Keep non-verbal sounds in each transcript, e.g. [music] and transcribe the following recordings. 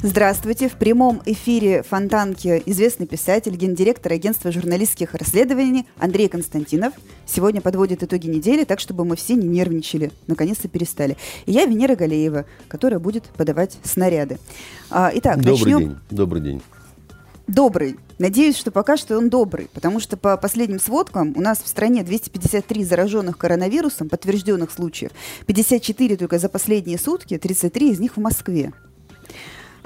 Здравствуйте. В прямом эфире Фонтанки известный писатель, гендиректор агентства журналистских расследований Андрей Константинов. Сегодня подводит итоги недели, так чтобы мы все не нервничали. Наконец-то перестали. И я Венера Галеева, которая будет подавать снаряды. А, итак, Добрый начнем. день. Добрый день. Добрый. Надеюсь, что пока что он добрый, потому что по последним сводкам у нас в стране 253 зараженных коронавирусом, подтвержденных случаев, 54 только за последние сутки, 33 из них в Москве.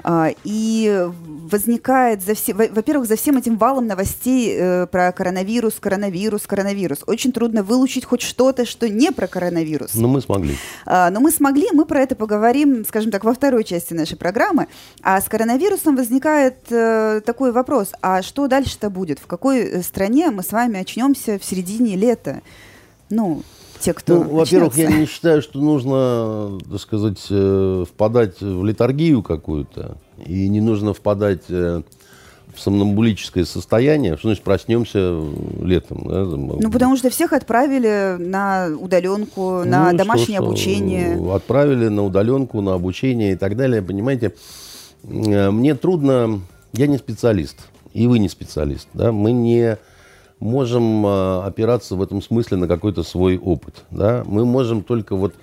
А, И возникает, за все, во- во-первых, за всем этим валом новостей э, про коронавирус, коронавирус, коронавирус. Очень трудно вылучить хоть что-то, что не про коронавирус. Ну, мы смогли. А, Но мы смогли, мы про это поговорим, скажем так, во второй части нашей программы. А с коронавирусом возникает э, такой вопрос, а что дальше-то будет? В какой э, стране мы с вами очнемся в середине лета? Ну, те, кто Ну, во-первых, я не считаю, что нужно, так сказать, э, впадать в литургию какую-то. И не нужно впадать э, в сомнамбулическое состояние. Что значит проснемся летом? да, там, Ну, потому что всех отправили на удаленку, на Ну, домашнее что обучение. э, Отправили на удаленку, на обучение и так далее. Понимаете, э, мне трудно, я не специалист, и вы не специалист. Да? Мы не можем э, опираться в этом смысле на какой-то свой опыт. Да? Мы можем только вот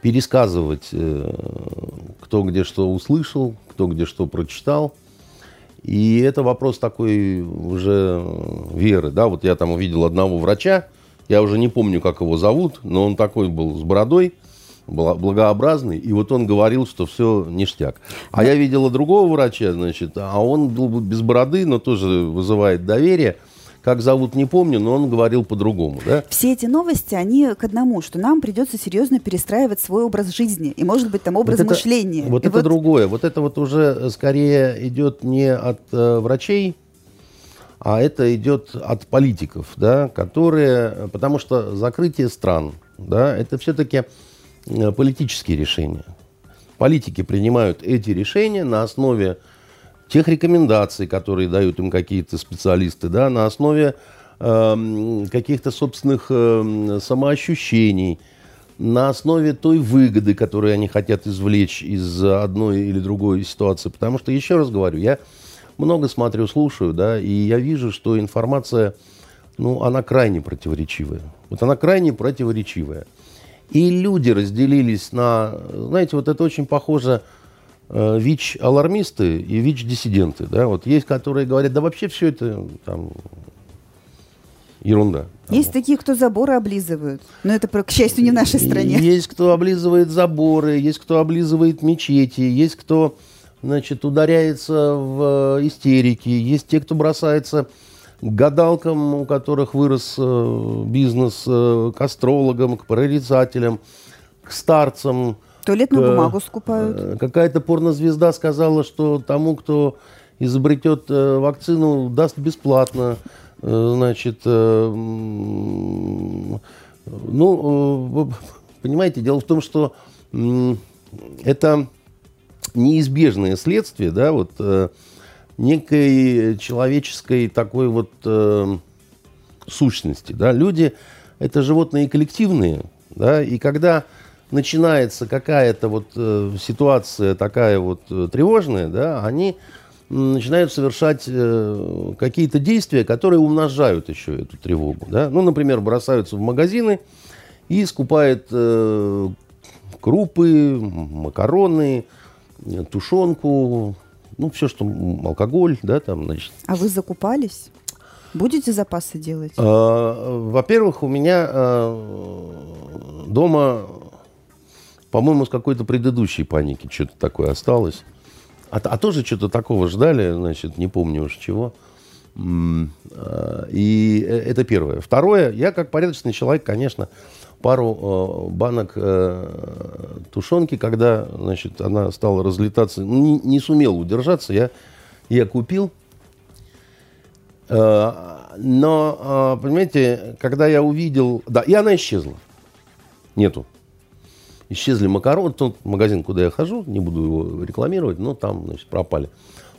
пересказывать, э, кто где что услышал, кто где что прочитал. И это вопрос такой уже веры. Да? Вот я там увидел одного врача, я уже не помню, как его зовут, но он такой был с бородой, бла- благообразный, и вот он говорил, что все ништяк. А я видела другого врача, значит, а он был без бороды, но тоже вызывает доверие. Как зовут, не помню, но он говорил по-другому, да? Все эти новости, они к одному, что нам придется серьезно перестраивать свой образ жизни и, может быть, там образ Вот это- мышления. Вот И это другое. Вот это вот уже скорее идет не от э, врачей, а это идет от политиков, да, которые, потому что закрытие стран, да, это все-таки э, политические решения. Политики принимают эти решения на основе тех рекомендаций, которые дают им какие-то специалисты, да, на основе эм, каких-то собственных эм, самоощущений, на основе той выгоды, которую они хотят извлечь из одной или другой ситуации. Потому что, еще раз говорю, я много смотрю, слушаю, да, и я вижу, что информация, ну, она крайне противоречивая. Вот она крайне противоречивая. И люди разделились на, знаете, вот это очень похоже э, ВИЧ-алармисты и ВИЧ-диссиденты. Да? Вот есть, которые говорят, да вообще все это там, ерунда. Есть такие, кто заборы облизывают. Но это, к счастью, не в нашей стране. Есть кто облизывает заборы, есть кто облизывает мечети, есть кто значит, ударяется в э, истерики, есть те, кто бросается к гадалкам, у которых вырос э, бизнес, э, к астрологам, к прорицателям, к старцам. Туалетную к, бумагу скупают. э, Какая-то порнозвезда сказала, что тому, кто изобретет э, вакцину, даст бесплатно. Э, Значит, э, ну, э, понимаете, дело в том, что это неизбежное следствие, да, вот э, некой человеческой такой вот э, сущности, да. Люди это животные коллективные, да, и когда начинается какая-то вот э, ситуация такая вот э, тревожная, да, они начинают совершать э, какие-то действия, которые умножают еще эту тревогу, да. Ну, например, бросаются в магазины и скупают э, крупы, макароны, э, тушенку, ну, все, что алкоголь, да, там, значит. А вы закупались? Будете запасы делать? А, Во-первых, у меня а, дома, по-моему, с какой-то предыдущей паники что-то такое осталось. А, а тоже что-то такого ждали, значит, не помню уж чего. А, И э, это первое. Второе, я как порядочный человек, конечно, пару э, банок э, тушенки, когда, значит, она стала разлетаться, не, сумел удержаться, я я купил. Э, но, э, понимаете, когда я увидел... Да, и она исчезла. Нету. Исчезли макароны. Тот магазин, куда я хожу, не буду его рекламировать, но там, значит, пропали.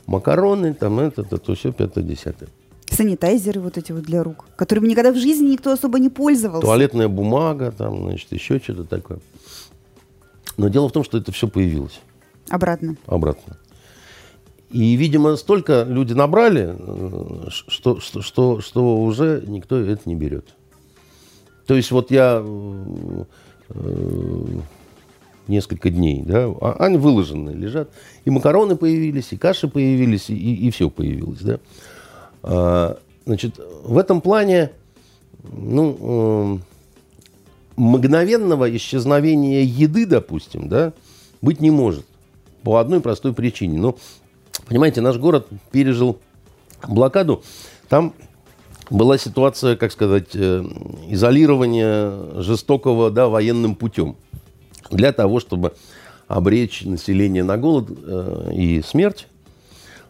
Макароны, там это, это, то все, пятое, десятое. Санитайзеры вот эти вот для рук, которыми никогда в жизни никто особо не пользовался. Туалетная бумага, там, значит, еще что-то такое. Но дело в том, что это все появилось. Обратно. Обратно. И, видимо, столько люди набрали, э, что, что, что, что уже никто это не берет. То есть вот я э, э, несколько дней, да, а, они выложенные лежат. И макароны появились, и каши появились, и, и все появилось, да. А, значит, в этом плане, ну, мгновенного исчезновения еды, допустим, да, быть не может. По одной простой причине. Ну, понимаете, наш город пережил блокаду. Там была ситуация, как сказать, э, изолирования жестокого да, военным путем. Для того, чтобы обречь население на голод э, и смерть,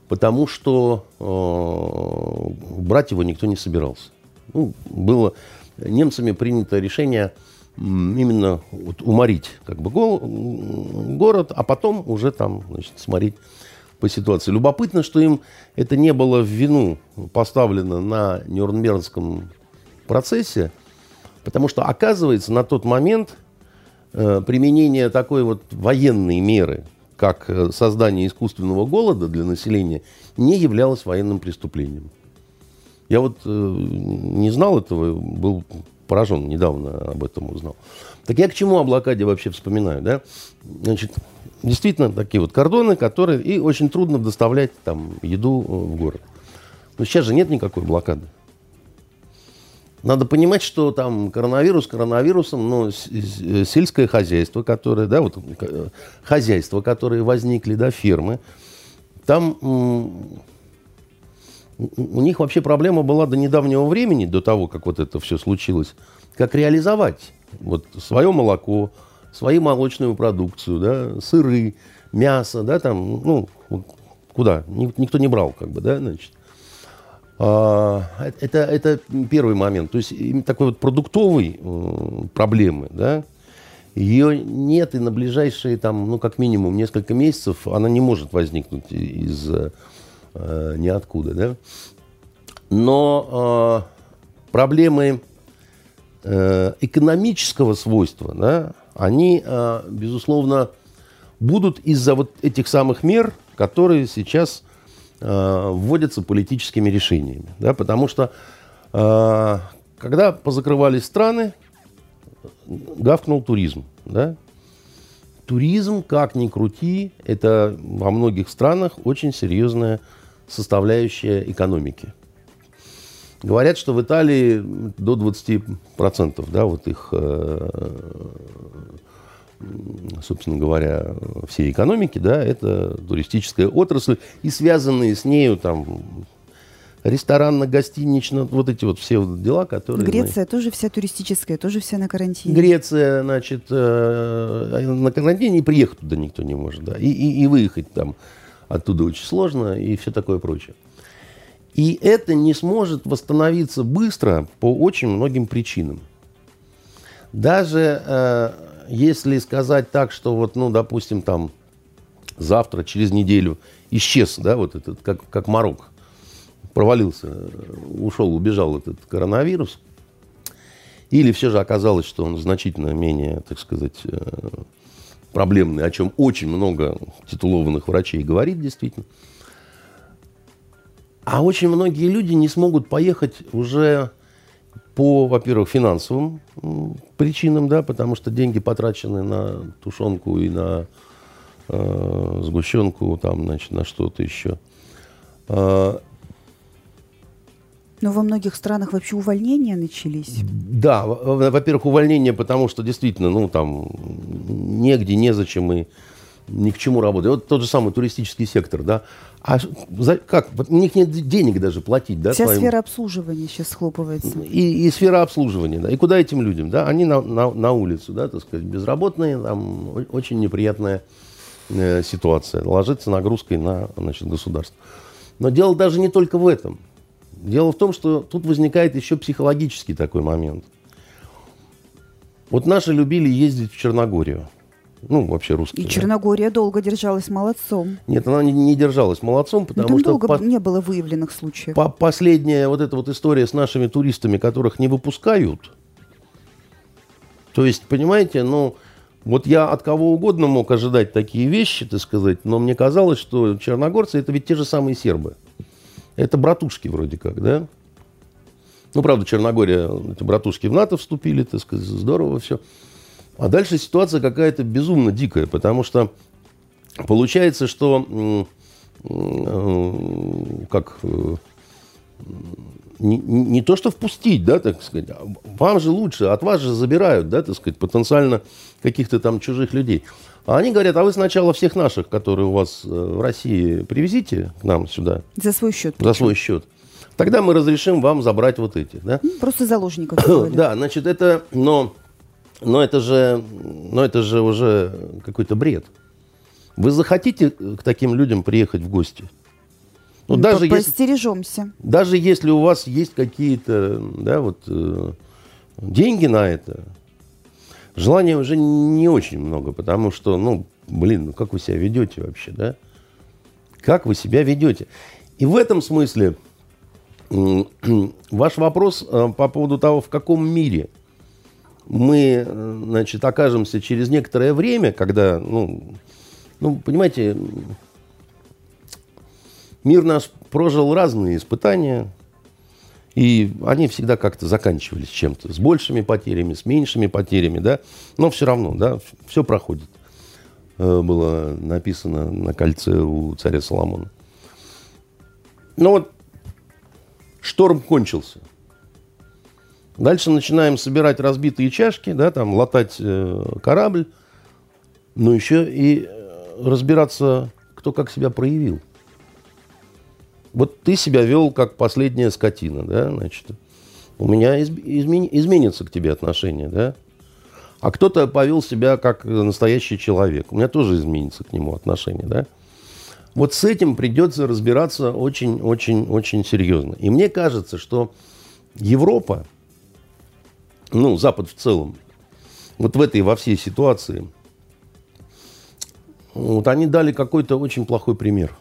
потому что э, брать его никто не собирался. Ну, было немцами принято решение именно вот, уморить как бы, город, а потом уже там значит, смотреть по ситуации. Любопытно, что им это не было в вину поставлено на Нюрнбергском процессе, потому что, оказывается, на тот момент применение такой вот военной меры, как э, создание искусственного голода для населения, не являлось военным преступлением. Я вот э, не знал этого, был поражен, недавно об этом узнал. Так я к чему о блокаде вообще вспоминаю, да? Значит, действительно такие вот кордоны, которые... И очень трудно доставлять там еду э, в город. Но сейчас же нет никакой блокады. Надо понимать, что там коронавирус коронавирусом, но э, сельское хозяйство, которое, да, вот э, хозяйства, которые возникли, да, фирмы, там у них вообще проблема была до недавнего времени, до того, как вот это все случилось, как реализовать вот свое молоко, свою молочную продукцию, да, сыры, мясо, да, там, ну, куда? Никто не брал, как бы, да, значит. А, это, это первый момент. То есть такой вот продуктовой э, проблемы, да, ее нет и на ближайшие, там, ну, как минимум, несколько месяцев она не может возникнуть из э, ниоткуда, да. Но э, проблемы экономического свойства, да, они, безусловно, будут из-за вот этих самых мер, которые сейчас вводятся политическими решениями. Да, потому что э, когда позакрывались страны, гавкнул туризм. Да? Туризм, как ни крути, это во многих странах очень серьезная составляющая экономики. Говорят, что в Италии до 20% да, вот их, э, собственно говоря, всей экономики, да, это туристическая отрасль и связанные с нею там ресторанно-гостинично, вот эти вот все вот дела, которые... Греция мы... тоже вся туристическая, тоже вся на карантине. Греция, значит, э, на карантине и приехать туда никто не может, да, и, и, и выехать там оттуда очень сложно и все такое прочее. И это не сможет восстановиться быстро по очень многим причинам. Даже э, если сказать так, что вот, ну, допустим, там завтра, через неделю исчез, да, вот этот, как, как морок, провалился, ушел, убежал этот коронавирус, или все же оказалось, что он значительно менее, так сказать, э, проблемный, о чем очень много титулованных врачей говорит действительно – а очень многие люди не смогут поехать уже по, во-первых, финансовым причинам, да, потому что деньги потрачены на тушенку и на э, сгущенку, там, значит, на что-то еще. А, но во многих странах вообще увольнения начались. Да, во-первых, увольнения, потому что действительно, ну, там, негде, незачем и ни к чему работать. Вот тот же самый туристический сектор, да. А за, как? У них нет денег даже платить, да? Вся своим... сфера обслуживания сейчас схлопывается. И, и сфера обслуживания, да. И куда этим людям, да? Они на, на, на улицу, да, так сказать, безработные, там очень неприятная э, ситуация. Ложится нагрузкой на, значит, государство. Но дело даже не только в этом. Дело в том, что тут возникает еще психологический такой момент. Вот наши любили ездить в Черногорию. Ну, вообще русские. И да. Черногория долго держалась молодцом. Нет, она не, не держалась молодцом, Но потому там что долго по- не было выявленных случаев. по- последняя вот эта вот история с нашими туристами, которых не выпускают. То есть, понимаете, ну, вот я от кого угодно мог ожидать такие вещи, так сказать, но мне казалось, что черногорцы это ведь те же самые сербы. Это братушки вроде как, да? Ну, правда, Черногория, эти братушки в НАТО вступили, так сказать, здорово все. А дальше ситуация какая-то безумно дикая, потому что получается, что э, как э, не, не- то, что впустить, да, так сказать, а вам же лучше, от вас же забирают, да, так сказать, потенциально каких-то там чужих людей. А они говорят, а вы сначала всех наших, которые у вас э, в России, привезите к нам сюда За свой счет. за свой счет. Тогда мы разрешим вам забрать вот эти, да? Просто заложников. [coughs] Да, значит, это, но, но это же, но это же уже какой-то бред. Вы захотите к таким людям приехать в гости? Ну, Ну, даже по- если, Постережемся. даже если у вас есть какие-то, да, вот, э, деньги на это, желания уже не очень много, потому что, ну, блин, ну как вы себя ведете вообще, да? Как вы себя ведете? И в этом смысле [clears throat] ваш вопрос э, по поводу того, в каком мире мы, значит, окажемся через некоторое время, когда, ну, ну, понимаете, мир наш прожил разные испытания, и они всегда как-то заканчивались чем-то. С большими потерями, с меньшими потерями, да. Но все равно, да, все проходит. Э, Было написано на кольце у царя Соломона. Ну вот, шторм кончился. Дальше начинаем собирать разбитые чашки, да, там, латать э, корабль, но еще и э, разбираться, кто как себя проявил. Вот ты себя вел как последняя скотина, да, значит, у меня изм- измени- изменится к тебе отношение, да. А кто-то повел себя как настоящий человек, у меня тоже изменится к нему отношение, да. Вот с этим придется разбираться очень-очень-очень серьезно. И мне кажется, что Европа, ну, Запад в целом, вот в этой, во всей ситуации, вот они дали какой-то очень плохой пример.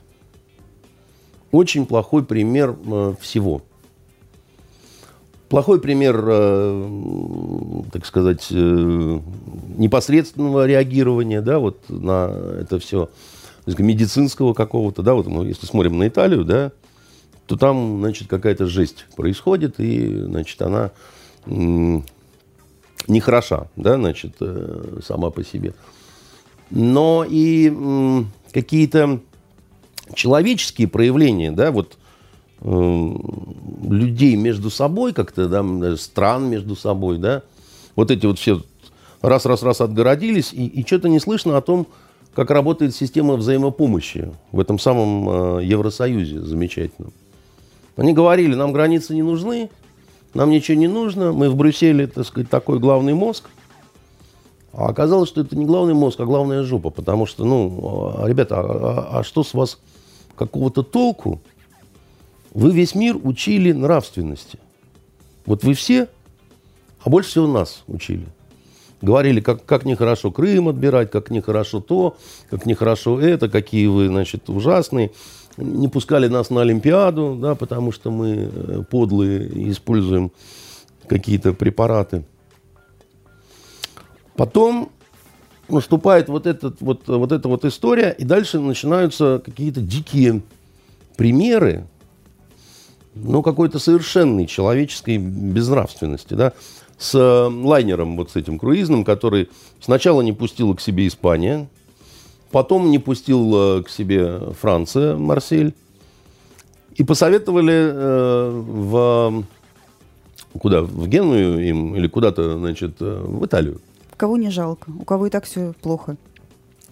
Очень плохой пример э, всего. Плохой пример, э, так сказать, э, непосредственного реагирования, да, вот на это все, медицинского какого-то, да, вот мы, если смотрим на Италию, да, то там, значит, какая-то жесть происходит, и, значит, она нехороша, да, значит, э, сама по себе. Но и какие-то человеческие проявления, да, вот э, людей между собой как-то, да, стран между собой, да, вот эти вот все раз-раз-раз отгородились, и, и что-то не слышно о том, как работает система взаимопомощи в этом самом э, Евросоюзе замечательном. Они говорили, нам границы не нужны, нам ничего не нужно, мы в Брюсселе, так сказать, такой главный мозг. А оказалось, что это не главный мозг, а главная жопа, потому что, ну, а, ребята, а, а- а что с вас какого-то толку? Вы весь мир учили нравственности. Вот вы все, а больше всего нас учили. Говорили, как, как нехорошо Крым отбирать, как нехорошо то, как нехорошо это, какие вы, значит, ужасные. Не пускали нас на Олимпиаду, да, потому что мы э, подлые используем какие-то препараты. Потом наступает вот, этот, вот, вот эта вот история, и дальше начинаются какие-то дикие примеры, ну, какой-то совершенной человеческой безнравственности, да, с э, лайнером вот с этим круизным, который сначала не пустила к себе Испания, потом не пустил э, к себе Франция, Марсель, и посоветовали э, в куда в Геную им или куда-то, значит, э, в Италию. Кого не жалко, у кого и так все плохо.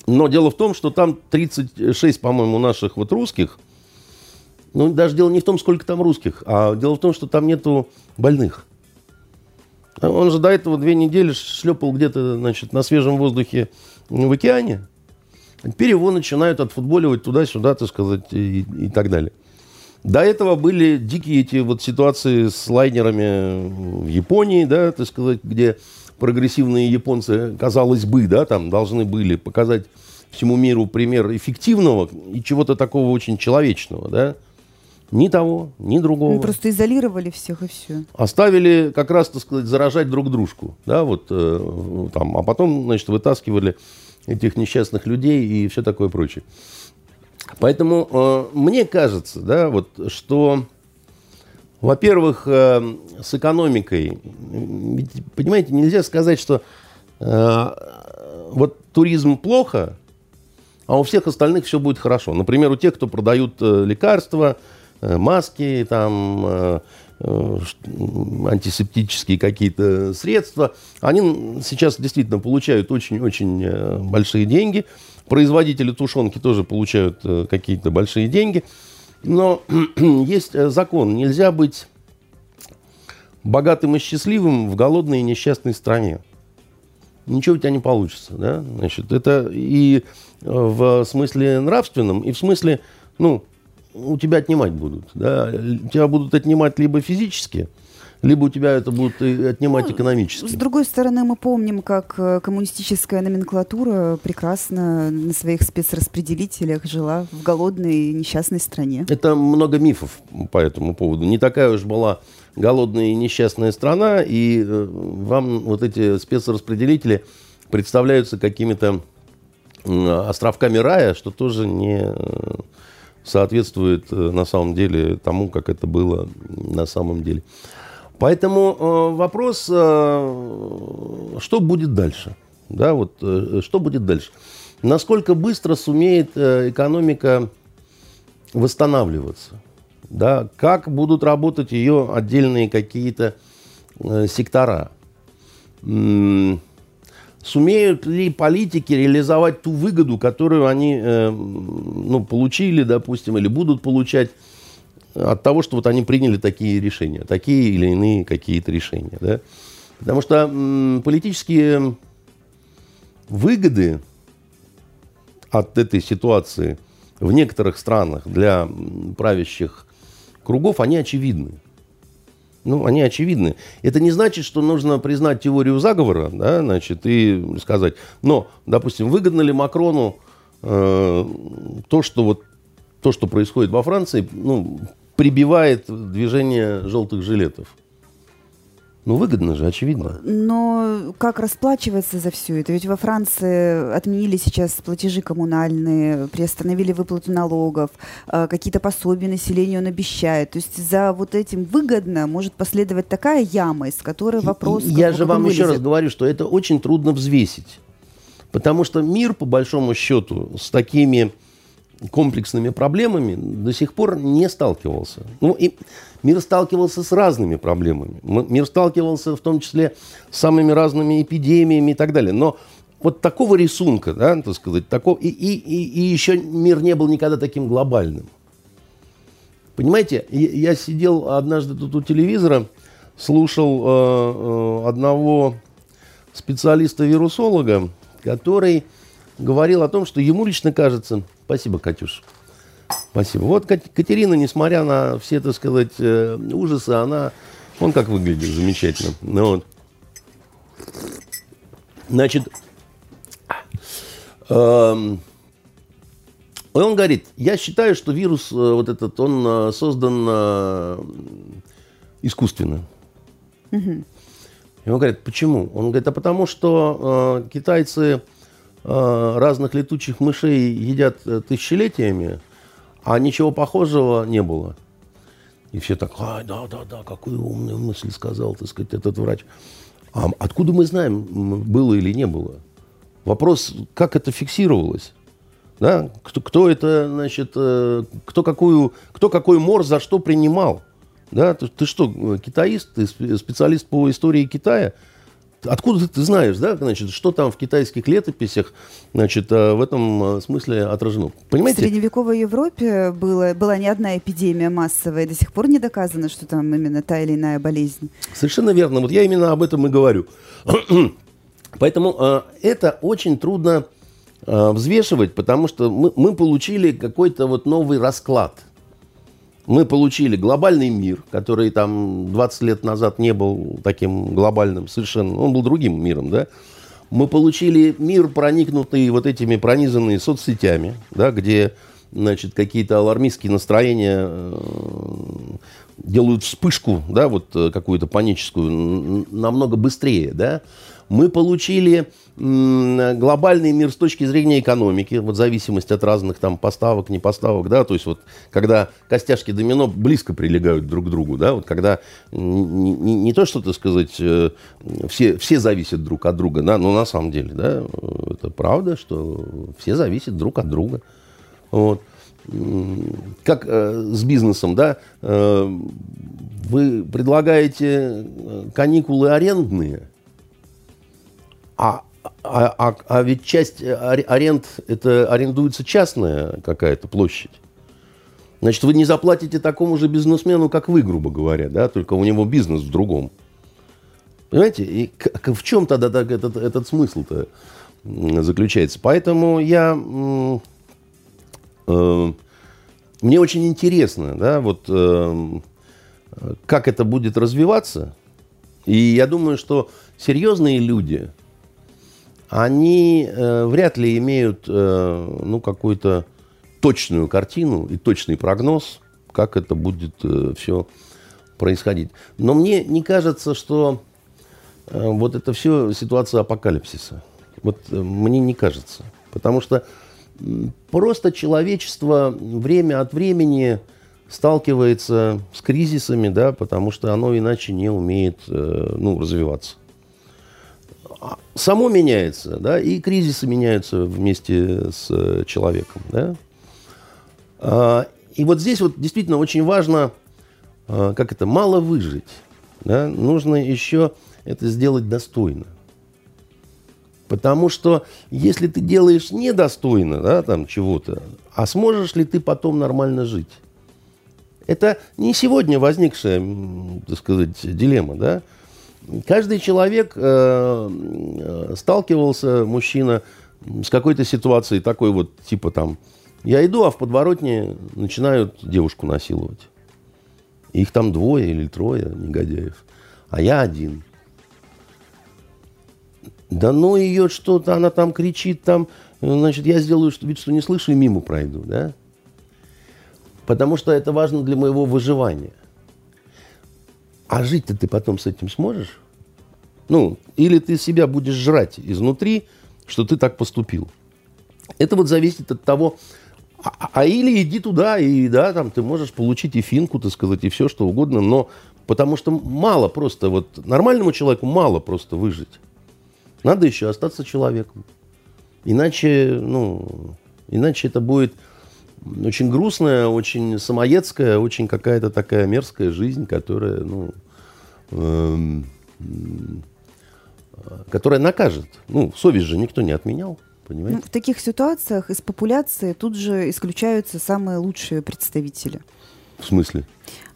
Но дело в том, что там 36, по-моему, наших вот русских. Ну, даже дело не в том, сколько там русских, а дело в том, что там нету больных. А Он же до этого две недели шлепал где-то, значит, на свежем воздухе в океане. Теперь его начинают отфутболивать туда-сюда, так сказать, и, и так далее. До этого были дикие эти вот ситуации с лайнерами в Японии, да, так сказать, где прогрессивные японцы, казалось бы, да, там должны были показать всему миру пример эффективного и чего-то такого очень человечного, да. Ни того, ни другого. Мы просто изолировали всех и все. Оставили как раз, так сказать, заражать друг дружку, да, вот э, там, а потом, значит, вытаскивали этих несчастных людей и все такое прочее. Поэтому э, мне кажется, да, вот, что, во-первых, э, с экономикой, ведь, понимаете, нельзя сказать, что э, вот туризм плохо, а у всех остальных все будет хорошо. Например, у тех, кто продают э, лекарства, э, маски, там, э, антисептические какие-то средства, они сейчас действительно получают очень-очень э, большие деньги – Производители тушенки тоже получают э, какие-то большие деньги. Но [clears throat] есть э, закон. Нельзя быть богатым и счастливым в голодной и несчастной стране. Ничего у тебя не получится. Да? Значит, это и э, в смысле нравственном, и в смысле, ну, у тебя отнимать будут. Да? Тебя будут отнимать либо физически, либо у тебя это будут отнимать ну, экономически. С другой стороны, мы помним, как э, коммунистическая номенклатура прекрасно на своих спецраспределителях жила в голодной и несчастной стране. Это много мифов по этому поводу. Не такая уж была голодная и несчастная страна, и э, вам вот эти спецраспределители представляются какими-то островками рая, что тоже не э, соответствует на самом деле тому, как это было на самом деле. Поэтому э, вопрос, э, что будет дальше? Да, вот, э, что будет дальше? Насколько быстро сумеет э, экономика восстанавливаться? Да, как будут работать ее отдельные какие-то э, сектора? Сумеют ли политики реализовать ту выгоду, которую они э, ну, получили, допустим, или будут получать от того, что вот они приняли такие решения, такие или иные какие-то решения. Да? Потому что м, политические выгоды от этой ситуации в некоторых странах для правящих кругов, они очевидны. Ну, они очевидны. Это не значит, что нужно признать теорию заговора, да, значит, и сказать, но, допустим, выгодно ли Макрону э, то, что вот то, что происходит во Франции, ну, прибивает движение желтых жилетов. Ну, выгодно же, очевидно. Но как расплачиваться за все это? Ведь во Франции отменили сейчас платежи коммунальные, приостановили выплату налогов, а, какие-то пособия населению он обещает. То есть за вот этим выгодно может последовать такая яма, из которой вопрос... Я же вам вылезет. еще раз говорю, что это очень трудно взвесить. Потому что мир, по большому счету, с такими комплексными проблемами до сих пор не сталкивался. Ну, и мир сталкивался с разными проблемами. Мир сталкивался в том числе с самыми разными эпидемиями и так далее. Но вот такого рисунка, да, так сказать, такого, и, и, и, и еще мир не был никогда таким глобальным. Понимаете, я сидел однажды тут у телевизора, слушал э, э, одного специалиста-вирусолога, который говорил о том, что ему лично кажется, спасибо, Катюш, спасибо. Вот Катерина, несмотря на все, так сказать, э, ужасы, она, он как выглядит замечательно. Ну, вот. Значит, эм, он говорит, я считаю, что вирус э, вот этот, он э, создан искусственно. Угу. И он говорит, почему? Он говорит, а потому что э, китайцы Э, разных летучих мышей едят э, тысячелетиями, а ничего похожего не было. И все так, а, да, да, да, какую умную мысль сказал, так сказать, этот врач. А откуда мы знаем, было или не было? Вопрос, как это фиксировалось? Да? Кто, кто это, значит, э, кто, какую, кто какой мор за что принимал? Да? Ты, ты что, китаист, ты специалист по истории Китая? Откуда ты знаешь, да, значит, что там в китайских летописях, значит, э, в этом э, смысле отражено? Понимаете? В средневековой Европе было, была не одна эпидемия массовая, до сих пор не доказано, что там именно та или иная болезнь. Совершенно верно. Вот я именно об этом и говорю. [clears throat] Поэтому э, это очень трудно э, взвешивать, потому что мы, мы получили какой-то вот новый расклад. Мы получили глобальный мир, который там 20 лет назад не был таким глобальным совершенно. Он был другим миром, да. Мы получили мир, проникнутый вот этими, пронизанные соцсетями, да, где, значит, какие-то алармистские настроения э, делают вспышку, да, вот э, какую-то паническую, намного быстрее, да. Мы получили глобальный мир с точки зрения экономики, вот в зависимости от разных там поставок, не поставок, да, то есть вот когда костяшки домино близко прилегают друг к другу, да, вот когда не, не, не то, что, так сказать, э, все, все зависят друг от друга, да, но на самом деле, да, это правда, что все зависят друг от друга, вот. Как э, с бизнесом, да, э, вы предлагаете каникулы арендные, а а, а, а ведь часть аренд, это арендуется частная какая-то площадь. Значит, вы не заплатите такому же бизнесмену, как вы, грубо говоря, да, только у него бизнес в другом. Понимаете? И в чем тогда так этот, этот смысл-то заключается? Поэтому я... Э, мне очень интересно, да, вот э, как это будет развиваться. И я думаю, что серьезные люди, они э, вряд ли имеют э, ну, какую-то точную картину и точный прогноз, как это будет э, все происходить. Но мне не кажется, что э, вот это все ситуация апокалипсиса. Вот э, мне не кажется. Потому что просто человечество время от времени сталкивается с кризисами, да, потому что оно иначе не умеет э, ну, развиваться само меняется, да, и кризисы меняются вместе с э, человеком, да. А, и вот здесь вот действительно очень важно, а, как это, мало выжить, да, нужно еще это сделать достойно. Потому что если ты делаешь недостойно, да, там чего-то, а сможешь ли ты потом нормально жить? Это не сегодня возникшая, так сказать, дилемма, да? Каждый человек э, э, сталкивался, мужчина, с какой-то ситуацией такой вот, типа там, я иду, а в подворотне начинают девушку насиловать. Их там двое или трое негодяев, а я один. Да ну ее что-то, она там кричит, там, значит, я сделаю что, вид, что не слышу и мимо пройду, да? Потому что это важно для моего выживания. А жить-то ты потом с этим сможешь? Ну, или ты себя будешь жрать изнутри, что ты так поступил. Это вот зависит от того, а, а или иди туда, и да, там ты можешь получить и финку, так сказать, и все что угодно, но потому что мало просто, вот нормальному человеку мало просто выжить. Надо еще остаться человеком. Иначе, ну, иначе это будет очень грустная, очень самоедская, очень какая-то такая мерзкая жизнь, которая, ну, эм, которая накажет. Ну, совесть же никто не отменял. Понимаете? Ну, в таких ситуациях из популяции тут же исключаются самые лучшие представители. В смысле?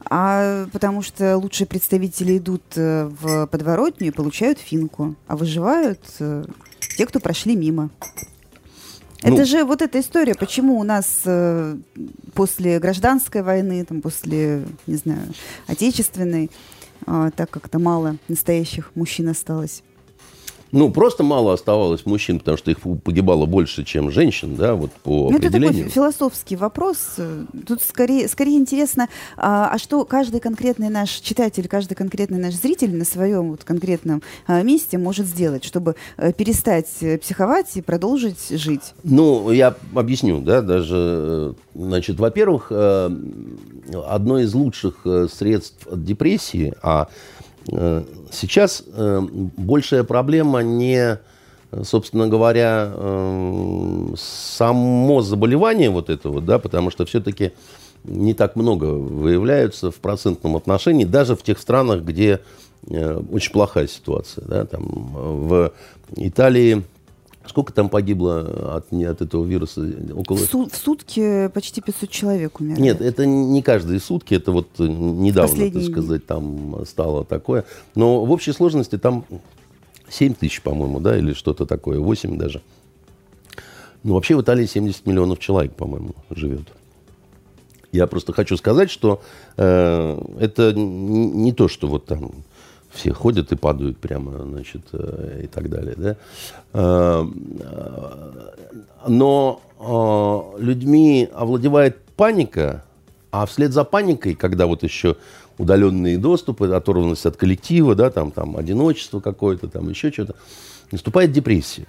А потому что лучшие представители идут э, в подворотню и получают финку, а выживают э, те, кто прошли мимо. Ну, это же вот эта история, почему у нас э, после гражданской войны, там, после, не знаю, отечественной, э, так как-то мало настоящих мужчин осталось. Ну, просто мало оставалось мужчин, потому что их погибало больше, чем женщин, да, вот по ну, определению. Это такой философский вопрос. Тут скорее, скорее интересно, а, а что каждый конкретный наш читатель, каждый конкретный наш зритель на своем вот конкретном а, месте может сделать, чтобы а, перестать психовать и продолжить жить? Ну, я объясню, да, даже, э, значит, во-первых, э, одно из лучших э, средств от депрессии, а Э, сейчас э, большая проблема не, собственно говоря, э, само заболевание вот этого, да, потому что все-таки не так много выявляются в процентном отношении, даже в тех странах, где очень плохая ситуация. Да, там, в Италии Сколько там погибло от, не от этого вируса? Около... В, су- в сутки почти 500 человек умерли. Нет, это не каждые сутки, это вот недавно, Последний... так сказать, там стало такое. Но в общей сложности там 7 тысяч, по-моему, да, или что-то такое, 8 даже. Ну, вообще в Италии 70 миллионов человек, по-моему, живет. Я просто хочу сказать, что э, это не то, что вот там все ходят и падают прямо, значит, э, и так далее, да. Э, но э, людьми овладевает паника, а вслед за паникой, когда вот еще удаленные доступы, оторванность от коллектива, да, там, там одиночество какое-то, там еще что-то, наступает депрессия.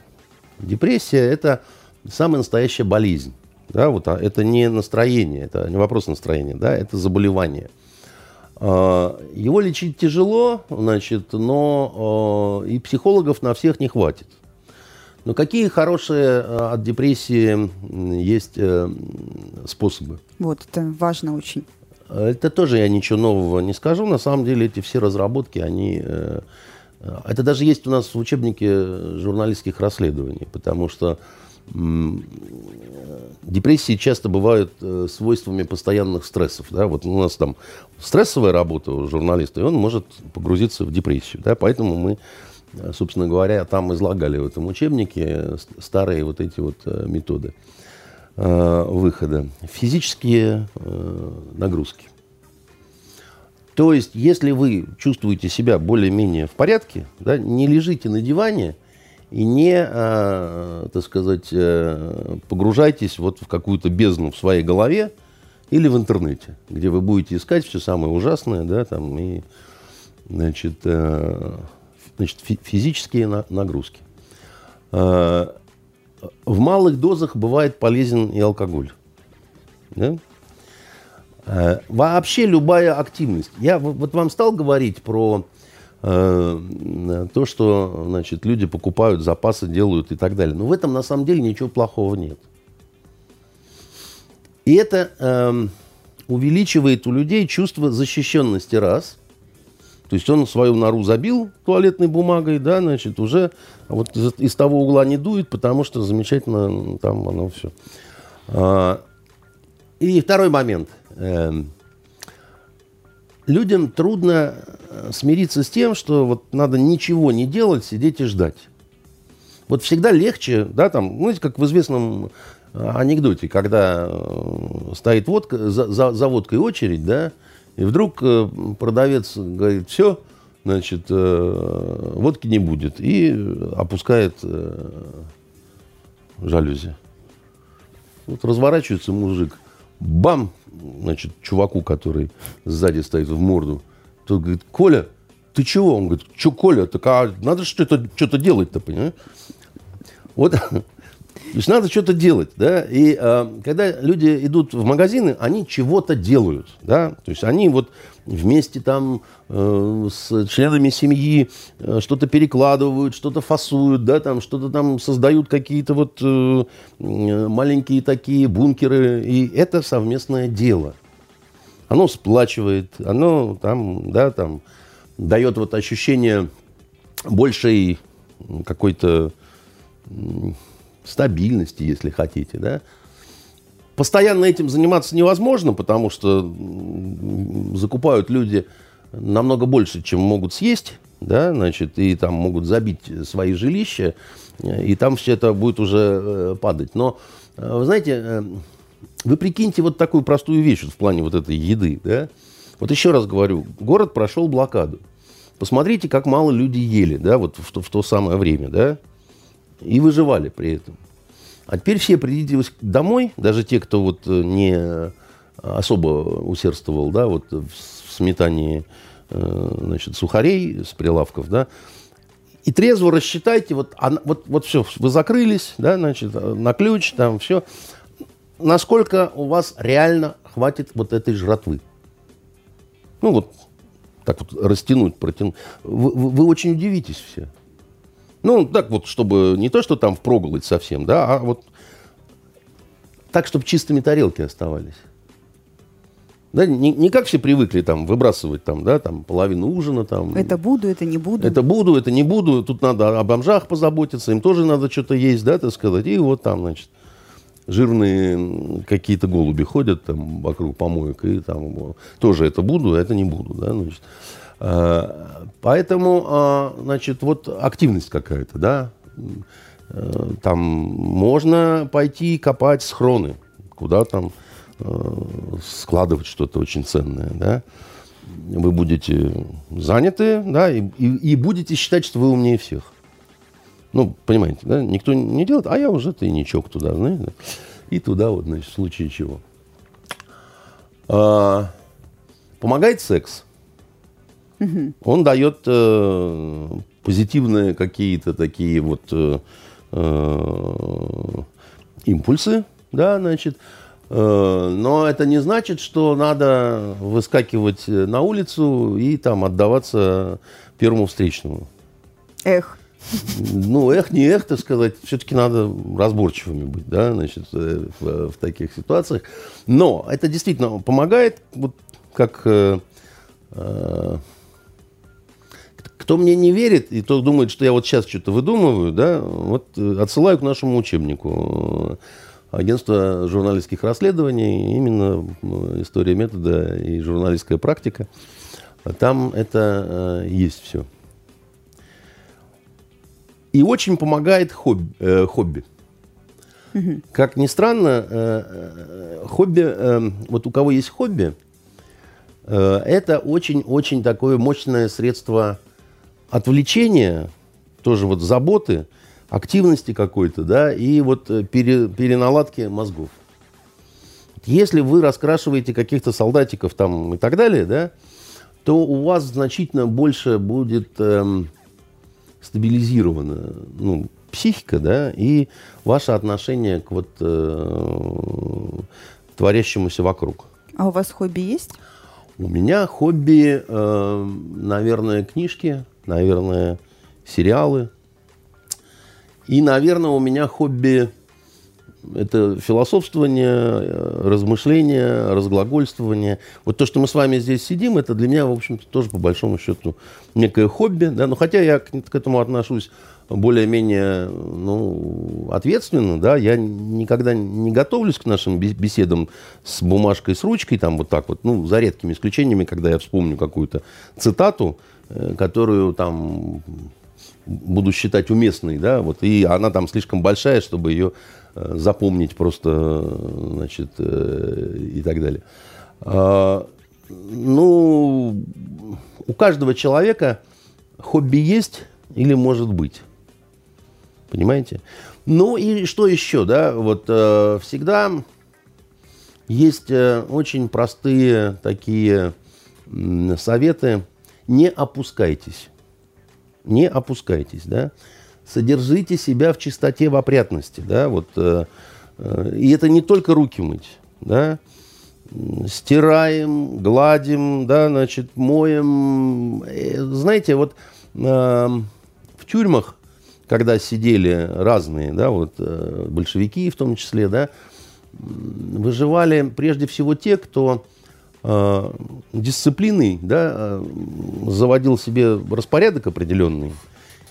Депрессия – это самая настоящая болезнь. Да, вот, а это не настроение, это не вопрос настроения, да, это заболевание. А, его лечить тяжело, значит, но а, и психологов на всех не хватит. Но какие хорошие от депрессии есть э, способы? Вот, это важно очень. Это тоже я ничего нового не скажу. На самом деле эти все разработки, они... Э, э, это даже есть у нас в учебнике журналистских расследований, потому что депрессии часто бывают э, свойствами постоянных стрессов. Да? Вот у нас там стрессовая работа у журналиста, и он может погрузиться в депрессию. Да? Поэтому мы, собственно говоря, там излагали в этом учебнике старые вот эти вот методы. Э, выхода. Физические э, нагрузки. То есть, если вы чувствуете себя более-менее в порядке, да, не лежите на диване и не, э, так сказать, э, погружайтесь вот в какую-то бездну в своей голове или в интернете, где вы будете искать все самое ужасное, да, там, и, значит, э, значит физические на, нагрузки. В малых дозах бывает полезен и алкоголь. Да? Вообще любая активность. Я вот вам стал говорить про то, что значит, люди покупают запасы, делают и так далее. Но в этом на самом деле ничего плохого нет. И это э, увеличивает у людей чувство защищенности раз – то есть он свою нору забил туалетной бумагой, да, значит, уже вот из, из того угла не дует, потому что замечательно там оно все. А, и второй момент. Эм, людям трудно э, смириться с тем, что вот надо ничего не делать, сидеть и ждать. Вот всегда легче, да, там, знаете, как в известном э, анекдоте, когда э, стоит водка, за, за, за водкой очередь, да, и вдруг продавец говорит, все, значит, водки не будет. И опускает жалюзи. Вот разворачивается мужик, бам, значит, чуваку, который сзади стоит в морду. Тот говорит, Коля, ты чего? Он говорит, что, Коля, так а надо что-то что делать-то, понимаешь? Вот [laughs] то есть надо что-то делать, да, и э, когда люди идут в магазины, они чего-то делают, да, то есть они вот вместе там э, с членами семьи э, что-то перекладывают, что-то фасуют, да, там что-то там создают какие-то вот э, маленькие такие бункеры, и это совместное дело. Оно сплачивает, оно там, да, там дает вот ощущение большей какой-то стабильности, если хотите, да. Постоянно этим заниматься невозможно, потому что закупают люди намного больше, чем могут съесть, да, значит, и там могут забить свои жилища, и там все это будет уже э, падать. Но, э, вы знаете, э, вы прикиньте вот такую простую вещь в плане вот этой еды, да. Вот еще раз говорю, город прошел блокаду. Посмотрите, как мало люди ели, да, вот в то, в то самое время, да и выживали при этом. А теперь все придите домой, даже те, кто вот э, не э, особо усердствовал, да, вот в сметании, э, значит, сухарей с прилавков, да, и трезво рассчитайте, вот, вот, вот все, вы закрылись, да, значит, на ключ, там все, насколько у вас реально хватит вот этой жратвы. Ну вот, так вот растянуть, протянуть. Вы, вы, вы очень удивитесь все. Ну, так вот, чтобы не то, что там впроголодь совсем, да, а вот так, чтобы чистыми тарелки оставались. Да, не, не как все привыкли там выбрасывать там, да, там половину ужина там. Это буду, это не буду. Это буду, это не буду. Тут надо о бомжах позаботиться, им тоже надо что-то есть, да, так сказать. И вот там, значит, жирные какие-то голуби ходят там вокруг помоек, и там тоже это буду, а это не буду, да, значит. Э, поэтому, а, значит, вот активность какая-то, да, э, там можно пойти копать схроны, куда там складывать что-то очень ценное, да, вы будете заняты, да, и, и, и будете считать, что вы умнее всех. Ну, понимаете, да, никто не делает, а я уже тайничок туда, знаете, и туда вот, значит, в случае чего. А, помогает секс. Угу. Он дает э, позитивные какие-то такие вот э, э, импульсы, да, значит, Э, но это не значит, что надо выскакивать на улицу и там отдаваться первому встречному. Эх. Ну, эх, не эх, так сказать, все-таки надо разборчивыми быть, да, значит, э, в, в таких ситуациях. Но это действительно помогает, вот как э, э, кто мне не верит и кто думает, что я вот сейчас что-то выдумываю, да, вот отсылаю к нашему учебнику агентство журналистских расследований, именно история метода и журналистская практика. Там это э, есть все. И очень помогает хобби. Э, хобби. Угу. Как ни странно, э, э, хобби, э, вот у кого есть хобби, э, это очень-очень такое мощное средство отвлечения, тоже вот заботы, активности какой-то, да, и вот э, пере, переналадки мозгов. Если вы раскрашиваете каких-то солдатиков там и так далее, да, то у вас значительно больше будет эм, стабилизирована ну, психика, да, и ваше отношение к вот э, творящемуся вокруг. А у вас хобби есть? У меня хобби, э, наверное, книжки, наверное, сериалы. И, наверное, у меня хобби это философствование, э, размышление, разглагольствование. Вот то, что мы с вами здесь сидим, это для меня, в общем-то, тоже по большому счету некое хобби. Да? Но хотя я к, к этому отношусь более-менее ну, ответственно, да, я никогда не готовлюсь к нашим беседам с бумажкой, с ручкой, там вот так вот, ну, за редкими исключениями, когда я вспомню какую-то цитату, которую там буду считать уместной, да, вот, и она там слишком большая, чтобы ее э, запомнить просто, значит, э, и так далее. А, ну, у каждого человека хобби есть или может быть. Понимаете? Ну и что еще, да, вот э, всегда есть э, очень простые такие э, советы. Не опускайтесь. Не опускайтесь, да, содержите себя в чистоте, в опрятности, да, вот, э, э, и это не только руки мыть, да, стираем, гладим, да, значит, моем, э, знаете, вот э, в тюрьмах, когда сидели разные, да, вот э, большевики в том числе, да, выживали прежде всего те, кто дисциплиной да, э, заводил себе распорядок определенный.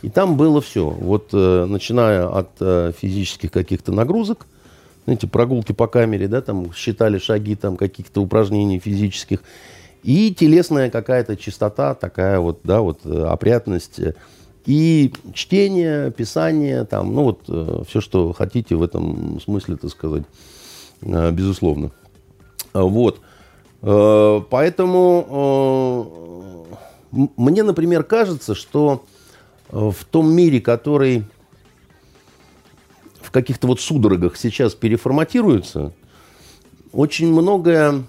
И там было все. Вот э, начиная от э, физических каких-то нагрузок, знаете, прогулки по камере, да, там считали шаги, там каких-то упражнений физических, и телесная какая-то чистота, такая вот, да, вот э, опрятность, и чтение, писание, там, ну вот э, все, что хотите в этом смысле, так сказать, э, безусловно. Вот. Э, поэтому э, мне, например, кажется, что э, в том мире, который в каких-то вот судорогах сейчас переформатируется, очень многое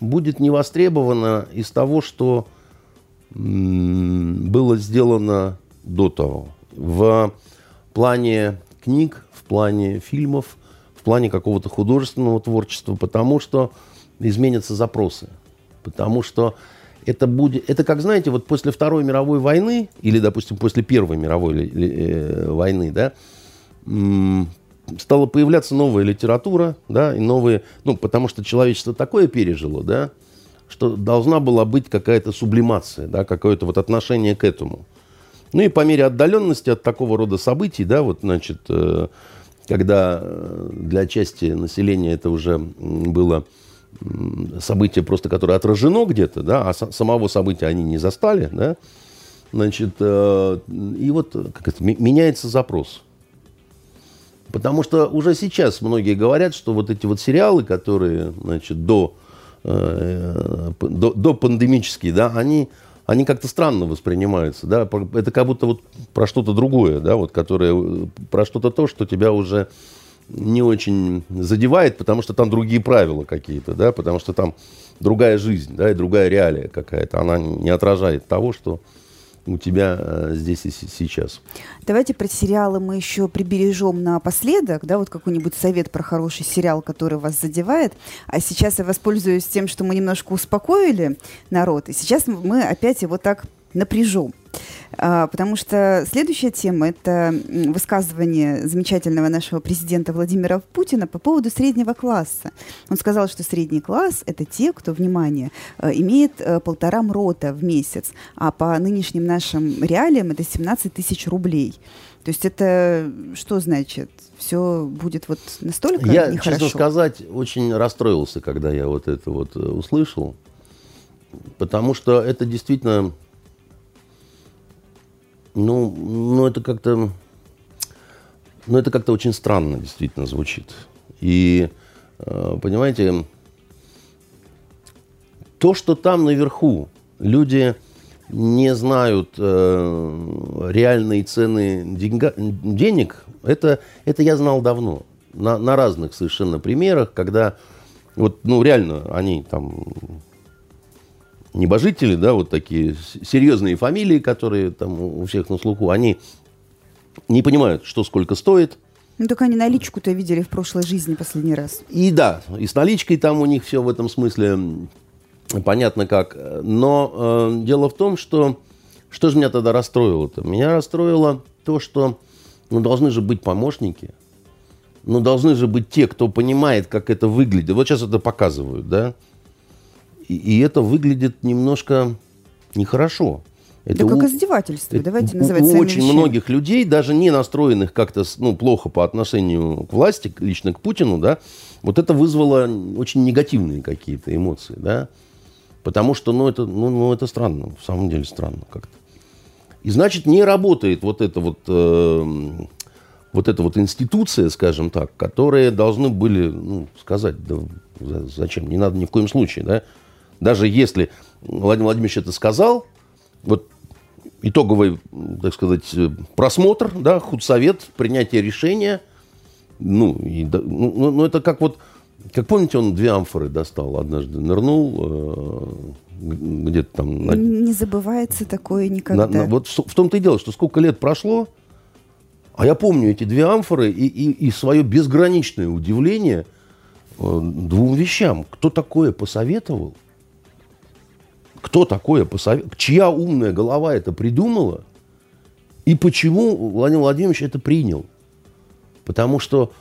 будет не востребовано из того, что было сделано до того. В плане книг, в плане фильмов, в плане какого-то художественного творчества, потому что изменятся запросы. Потому что это будет... Это как, знаете, вот после Второй мировой войны, или, допустим, после Первой мировой э, войны, да, стала появляться новая литература, да, и новые... Ну, потому что человечество такое пережило, да, что должна была быть какая-то сублимация, да, какое-то вот отношение к этому. Ну и по мере отдаленности от такого рода событий, да, вот, значит, э, когда э, для части населения это уже было событие просто, которое отражено где-то, да, а самого события они не застали, да, значит, э, и вот как это, меняется запрос. Потому что уже сейчас многие говорят, что вот эти вот сериалы, которые, значит, до, э, до, до пандемические, да, они, они как-то странно воспринимаются, да, это как будто вот про что-то другое, да, вот, которое, про что-то то, что тебя уже не очень задевает, потому что там другие правила какие-то, да, потому что там другая жизнь, да, и другая реалия какая-то, она не отражает того, что у тебя э, здесь и сейчас. Давайте про сериалы мы еще прибережем напоследок, да, вот какой-нибудь совет про хороший сериал, который вас задевает. А сейчас я воспользуюсь тем, что мы немножко успокоили народ, и сейчас мы опять его так напряжем. А, потому что следующая тема – это высказывание замечательного нашего президента Владимира Путина по поводу среднего класса. Он сказал, что средний класс – это те, кто, внимание, э, имеет э, полтора мрота в месяц, а по нынешним нашим реалиям это 17 тысяч рублей. То есть это что значит? Все будет вот настолько Я, нехорошо? честно сказать, очень расстроился, когда я вот это вот э, услышал, потому что это действительно ну, ну это как-то... Ну, это как-то очень странно действительно звучит. И, э, понимаете, то, что там наверху люди не знают э, реальные цены деньга, денег, это, это я знал давно. На, на разных совершенно примерах, когда вот, ну, реально они там небожители, да, вот такие серьезные фамилии, которые там у всех на слуху, они не понимают, что сколько стоит. Ну, только они наличку-то видели в прошлой жизни последний раз. И да, и с наличкой там у них все в этом смысле понятно как. Но э, дело в том, что что же меня тогда расстроило-то? Меня расстроило то, что ну, должны же быть помощники, ну, должны же быть те, кто понимает, как это выглядит. Вот сейчас это показывают, да? И, и это выглядит немножко нехорошо. Это да как издевательство, это давайте называть У очень вещами. многих людей, даже не настроенных как-то ну, плохо по отношению к власти, лично к Путину, да, вот это вызвало очень негативные какие-то эмоции, да, потому что, ну, это, ну, ну, это странно, в самом деле странно как-то. И значит, не работает вот эта вот, э, вот эта вот институция, скажем так, которые должны были ну, сказать, да зачем, не надо ни в коем случае, да, даже если Владимир Владимирович это сказал, вот итоговый, так сказать, просмотр, да, худсовет, принятие решения, ну, и, ну, ну, ну, это как вот, как помните, он две амфоры достал однажды, нырнул э, где-то там... На... Не забывается такое никогда. На, на, вот в, в том-то и дело, что сколько лет прошло, а я помню эти две амфоры и, и, и свое безграничное удивление э, двум вещам. Кто такое посоветовал? Кто такое посовет... чья умная голова это придумала, и почему Владимир Владимирович это принял. Потому что,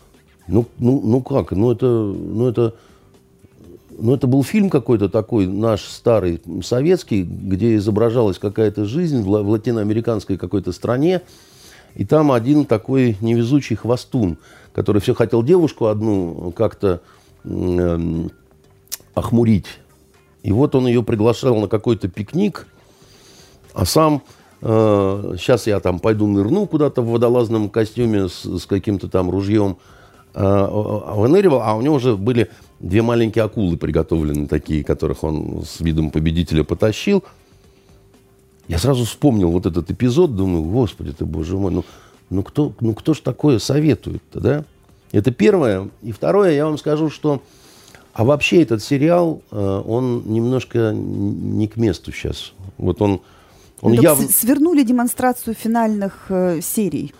ну, ну, ну как, ну это, ну это, ну это был фильм какой-то такой, наш старый советский, где изображалась какая-то жизнь в, в латиноамериканской какой-то стране, и там один такой невезучий хвостун, который все хотел девушку одну как-то э, охмурить и вот он ее приглашал на какой-то пикник, а сам э, сейчас я там пойду нырну куда-то в водолазном костюме с, с каким-то там ружьем. Э, выныривал, а у него уже были две маленькие акулы приготовлены такие, которых он с видом победителя потащил. Я сразу вспомнил вот этот эпизод, думаю, господи ты, боже мой, ну, ну, кто, ну кто ж такое советует-то, да? Это первое. И второе, я вам скажу, что а вообще этот сериал, э, он немножко не к месту сейчас. Вот он, он ну, явно... Свернули демонстрацию финальных э, серий.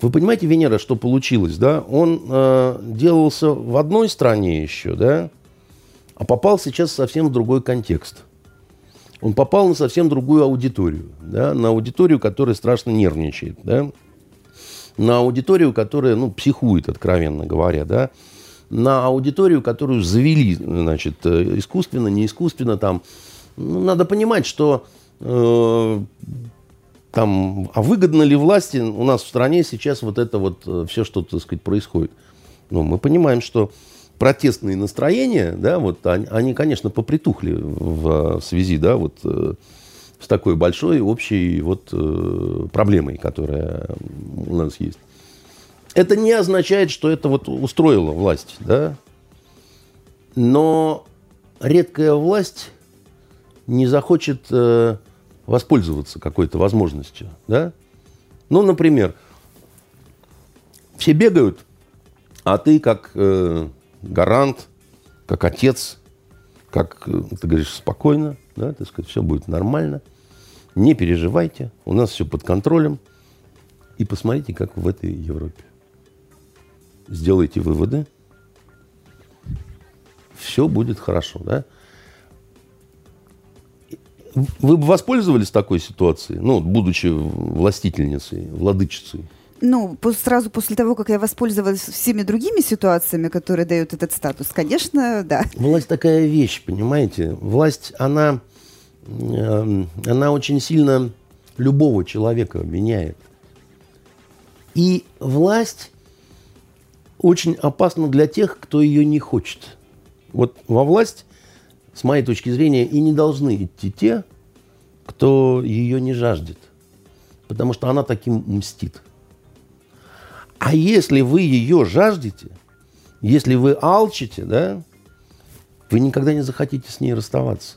Вы понимаете, Венера, что получилось, да? Он э, делался в одной стране еще, да, а попал сейчас совсем в другой контекст. Он попал на совсем другую аудиторию, да, на аудиторию, которая страшно нервничает, да, на аудиторию, которая, ну, психует, откровенно говоря, да, на аудиторию, которую завели, значит, э, искусственно, не искусственно там. Ну, надо понимать, что э, там, а выгодно ли власти у нас в стране сейчас вот это вот э, все, что, так сказать, происходит. Ну, мы понимаем, что протестные настроения, да, вот они, они конечно, попритухли в, в связи, да, вот э, с такой большой общей вот проблемой, которая у нас есть. Это не означает, что это вот устроило власть, да? Но редкая власть не захочет э, воспользоваться какой-то возможностью, да? Ну, например, все бегают, а ты как э, гарант, как отец, как э, ты говоришь спокойно, да, так сказать, все будет нормально, не переживайте, у нас все под контролем, и посмотрите, как в этой Европе. Сделайте выводы, все будет хорошо, да? Вы бы воспользовались такой ситуацией, ну, будучи властительницей, владычицей? Ну, сразу после того, как я воспользовалась всеми другими ситуациями, которые дают этот статус, конечно, да. Власть такая вещь, понимаете? Власть, она, эм, она очень сильно любого человека меняет. И власть очень опасна для тех, кто ее не хочет. Вот во власть, с моей точки зрения, и не должны идти те, кто ее не жаждет. Потому что она таким мстит. А если вы ее жаждете, если вы алчите, да, вы никогда не захотите с ней расставаться.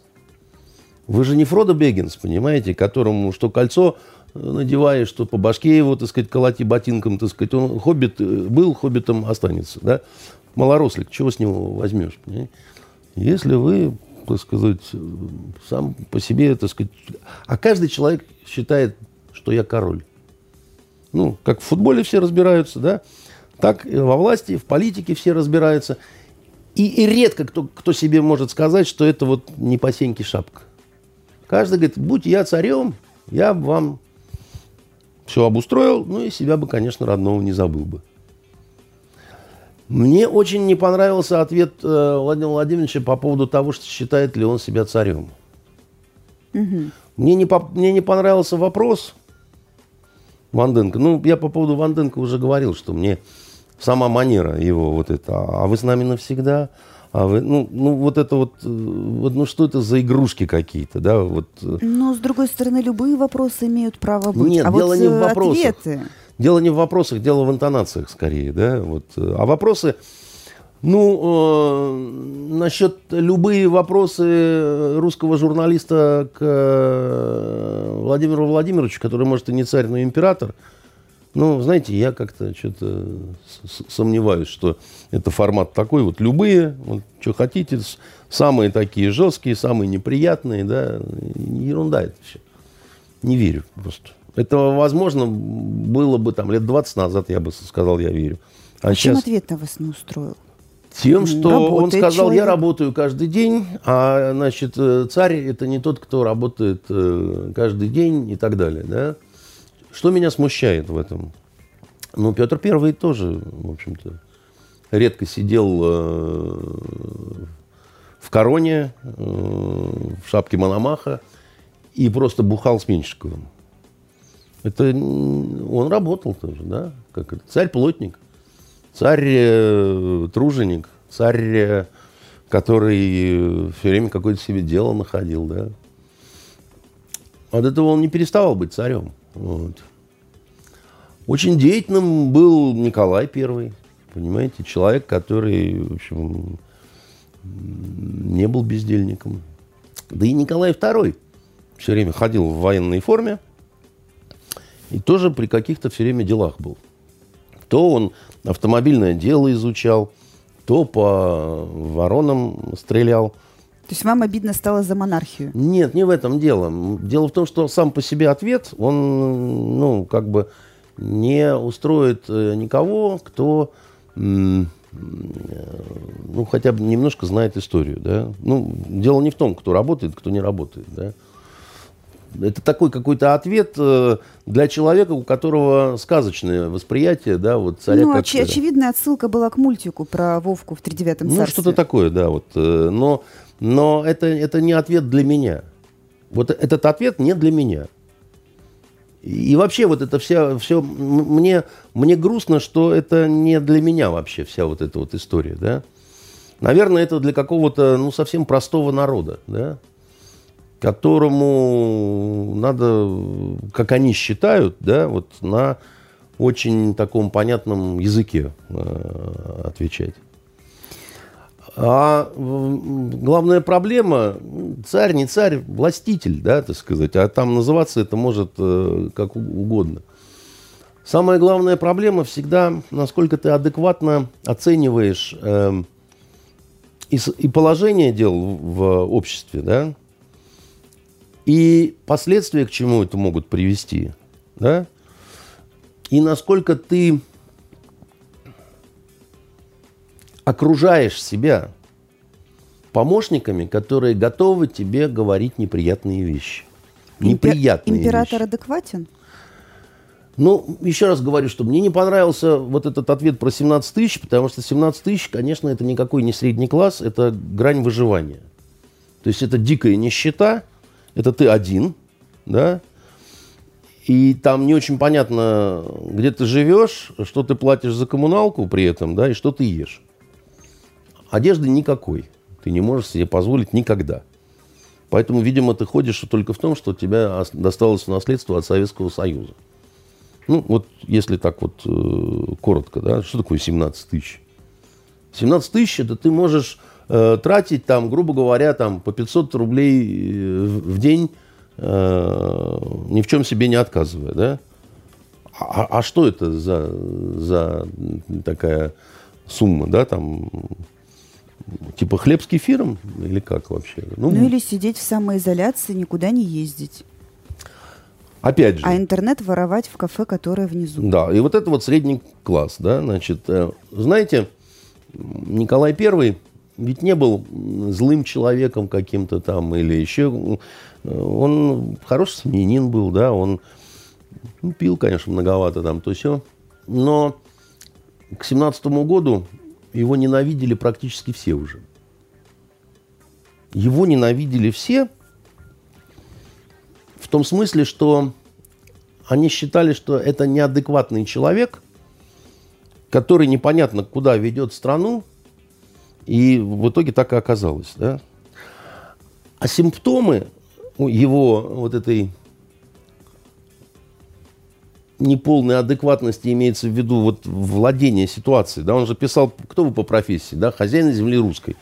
Вы же не Фродо Бегинс, понимаете, которому что кольцо надеваешь, что по башке его, так сказать, колоти ботинком, так сказать, он хоббит э, был, хоббитом останется, да? Малорослик, чего с него возьмешь, понимаете? Если вы, так сказать, сам по себе, так сказать, а каждый человек считает, что я король. Ну, как в футболе все разбираются, да, так во власти, в политике все разбираются. И, и редко кто, кто себе может сказать, что это вот не по шапка. Каждый говорит, будь я царем, я вам все обустроил, ну и себя бы, конечно, родного не забыл бы. Мне очень не понравился ответ э, Владимира Владимировича по поводу того, что считает ли он себя царем. Угу. Мне, не по, мне не понравился вопрос Ванденко. Ну, я по поводу Ванденко уже говорил, что мне сама манера его вот это. А вы с нами навсегда? А вы, ну, ну, вот это вот, э, вот, ну, что это за игрушки какие-то, да, вот. Э. Но, с другой стороны, любые вопросы имеют право быть. Нет, а дело вот не в э, вопросах. Ответы... Дело не в вопросах, дело в интонациях скорее, да, вот. А вопросы, ну, э, насчет любые вопросы русского журналиста к Владимиру Владимировичу, который, может, и не царь, но император – ну, знаете, я как-то что-то сомневаюсь, что это формат такой. Вот любые, вот, что хотите, самые такие жесткие, самые неприятные, да, ерунда это все. Не верю просто. Это, возможно, было бы там лет 20 назад, я бы сказал, я верю. А, а сейчас... чем ответ-то вас не устроил? Тем, что работает он сказал, человек. я работаю каждый день, а, значит, э, царь это не тот, кто работает э, каждый день и так далее, да. Что меня смущает в этом? Ну, Петр Первый тоже, в общем-то, редко сидел э, в короне, э, в шапке Мономаха и просто бухал с Меньшиковым. Это он работал тоже, да? Как это? Царь-плотник, царь-труженик, царь, э, который все время какое-то себе дело находил, да? От этого он не переставал быть царем. Вот. Очень деятельным был Николай I, понимаете, человек, который, в общем, не был бездельником. Да и Николай II все время ходил в военной форме и тоже при каких-то все время делах был. То он автомобильное дело изучал, то по воронам стрелял – то есть вам обидно стало за монархию? Нет, не в этом дело. Дело в том, что сам по себе ответ, он, ну, как бы не устроит э, никого, кто, ну, хотя бы немножко знает историю, да. Ну, дело не в том, кто работает, кто не работает, да. Это такой какой-то ответ э, для человека, у которого сказочное восприятие, да, вот царя. Ну, оч- очевидная отсылка была к мультику про Вовку в тридевятом царстве. Ну, что-то такое, да, вот. Э, но, но это, это не ответ для меня. Вот этот ответ не для меня. И вообще вот это вся, все, мне, мне грустно, что это не для меня вообще вся вот эта вот история, да. Наверное, это для какого-то, ну, совсем простого народа, да которому надо, как они считают, да, вот на очень таком понятном языке э, отвечать. А главная проблема, царь не царь, властитель, да, так сказать, а там называться это может э, как угодно. Самая главная проблема всегда, насколько ты адекватно оцениваешь э, и, и положение дел в обществе, да, и последствия, к чему это могут привести, да, и насколько ты окружаешь себя помощниками, которые готовы тебе говорить неприятные вещи. Неприятные Император вещи. адекватен? Ну, еще раз говорю, что мне не понравился вот этот ответ про 17 тысяч, потому что 17 тысяч, конечно, это никакой не средний класс, это грань выживания. То есть это дикая нищета, это ты один, да, и там не очень понятно, где ты живешь, что ты платишь за коммуналку при этом, да, и что ты ешь. Одежды никакой. Ты не можешь себе позволить никогда. Поэтому, видимо, ты ходишь только в том, что тебя досталось наследство от Советского Союза. Ну, вот если так вот э, коротко, да, что такое 17 тысяч? 17 тысяч это ты можешь э, тратить там, грубо говоря, там по 500 рублей э, в день, э, ни в чем себе не отказывая, да? А, а что это за, за такая сумма, да, там, типа хлеб с кефиром или как вообще? Ну, ну или сидеть в самоизоляции, никуда не ездить. Опять же. А интернет воровать в кафе, которое внизу. Да, и вот это вот средний класс, да, значит, э, знаете, Николай Первый ведь не был злым человеком каким-то там или еще. Он хороший семьянин был, да, он ну, пил, конечно, многовато там, то все. Но к семнадцатому году его ненавидели практически все уже. Его ненавидели все, в том смысле, что они считали, что это неадекватный человек, который непонятно куда ведет страну, и в итоге так и оказалось. Да? А симптомы его вот этой неполной адекватности имеется в виду вот владение ситуацией. Да? Он же писал, кто вы по профессии? Да? Хозяин земли русской.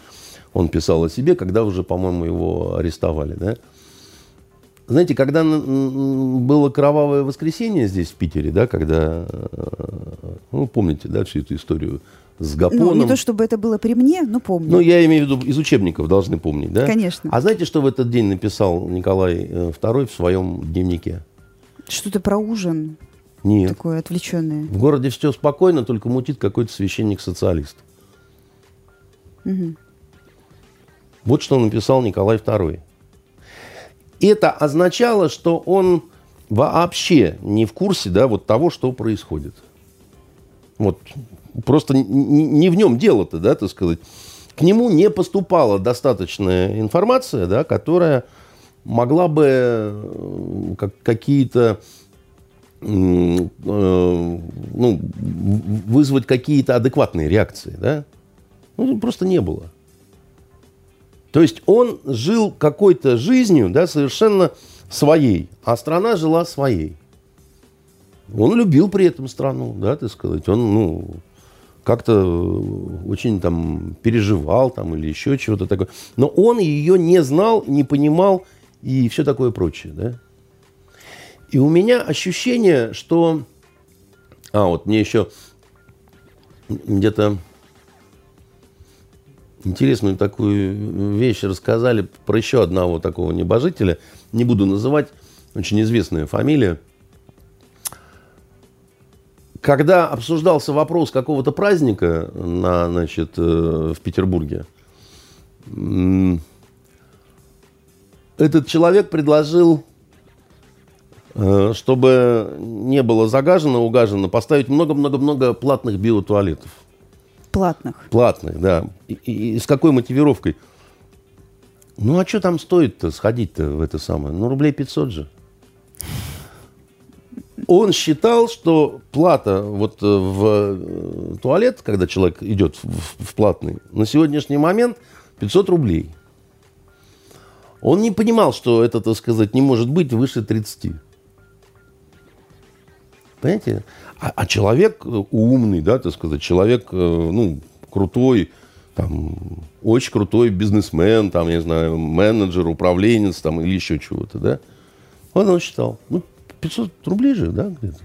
Он писал о себе, когда уже, по-моему, его арестовали. Да? Знаете, когда было кровавое воскресенье здесь, в Питере, да, когда, э, ну, помните, да, всю эту историю с Гапоном. Ну, не то, чтобы это было при мне, но помню. Ну, я имею в виду, из учебников должны помнить, да? Конечно. А знаете, что в этот день написал Николай II э, в своем дневнике? Что-то про ужин. Нет. Такое отвлеченное. В городе все спокойно, только мутит какой-то священник-социалист. Угу. Вот что написал Николай II это означало, что он вообще не в курсе да, вот того, что происходит. Вот просто не, в нем дело-то, да, так сказать. К нему не поступала достаточная информация, да, которая могла бы э, как, какие-то ну, вызвать какие-то адекватные реакции, да? Ну, просто не было. То есть он жил какой-то жизнью, да, совершенно своей, а страна жила своей. Он любил при этом страну, да, так сказать. Он, ну, как-то очень там переживал там или еще чего-то такое. Но он ее не знал, не понимал и все такое прочее, да. И у меня ощущение, что... А, вот мне еще где-то интересную такую вещь рассказали про еще одного такого небожителя. Не буду называть, очень известная фамилия. Когда обсуждался вопрос какого-то праздника на, значит, э, в Петербурге, этот человек предложил, чтобы не было загажено, угажено, поставить много-много-много платных биотуалетов. Платных. Платных, да. И, и, и с какой мотивировкой? Ну, а что там стоит-то сходить-то в это самое? Ну, рублей 500 же. Он считал, что плата вот э, в э, туалет, когда человек идет в, в платный, на сегодняшний момент 500 рублей. Он не понимал, что это, так сказать, не может быть выше 30. Понимаете? А, а человек умный, да, так сказать, человек, ну, крутой, там, очень крутой бизнесмен, там, я не знаю, менеджер, управленец, там, или еще чего-то, да, он, он считал, ну, 500 рублей же, да, где-то.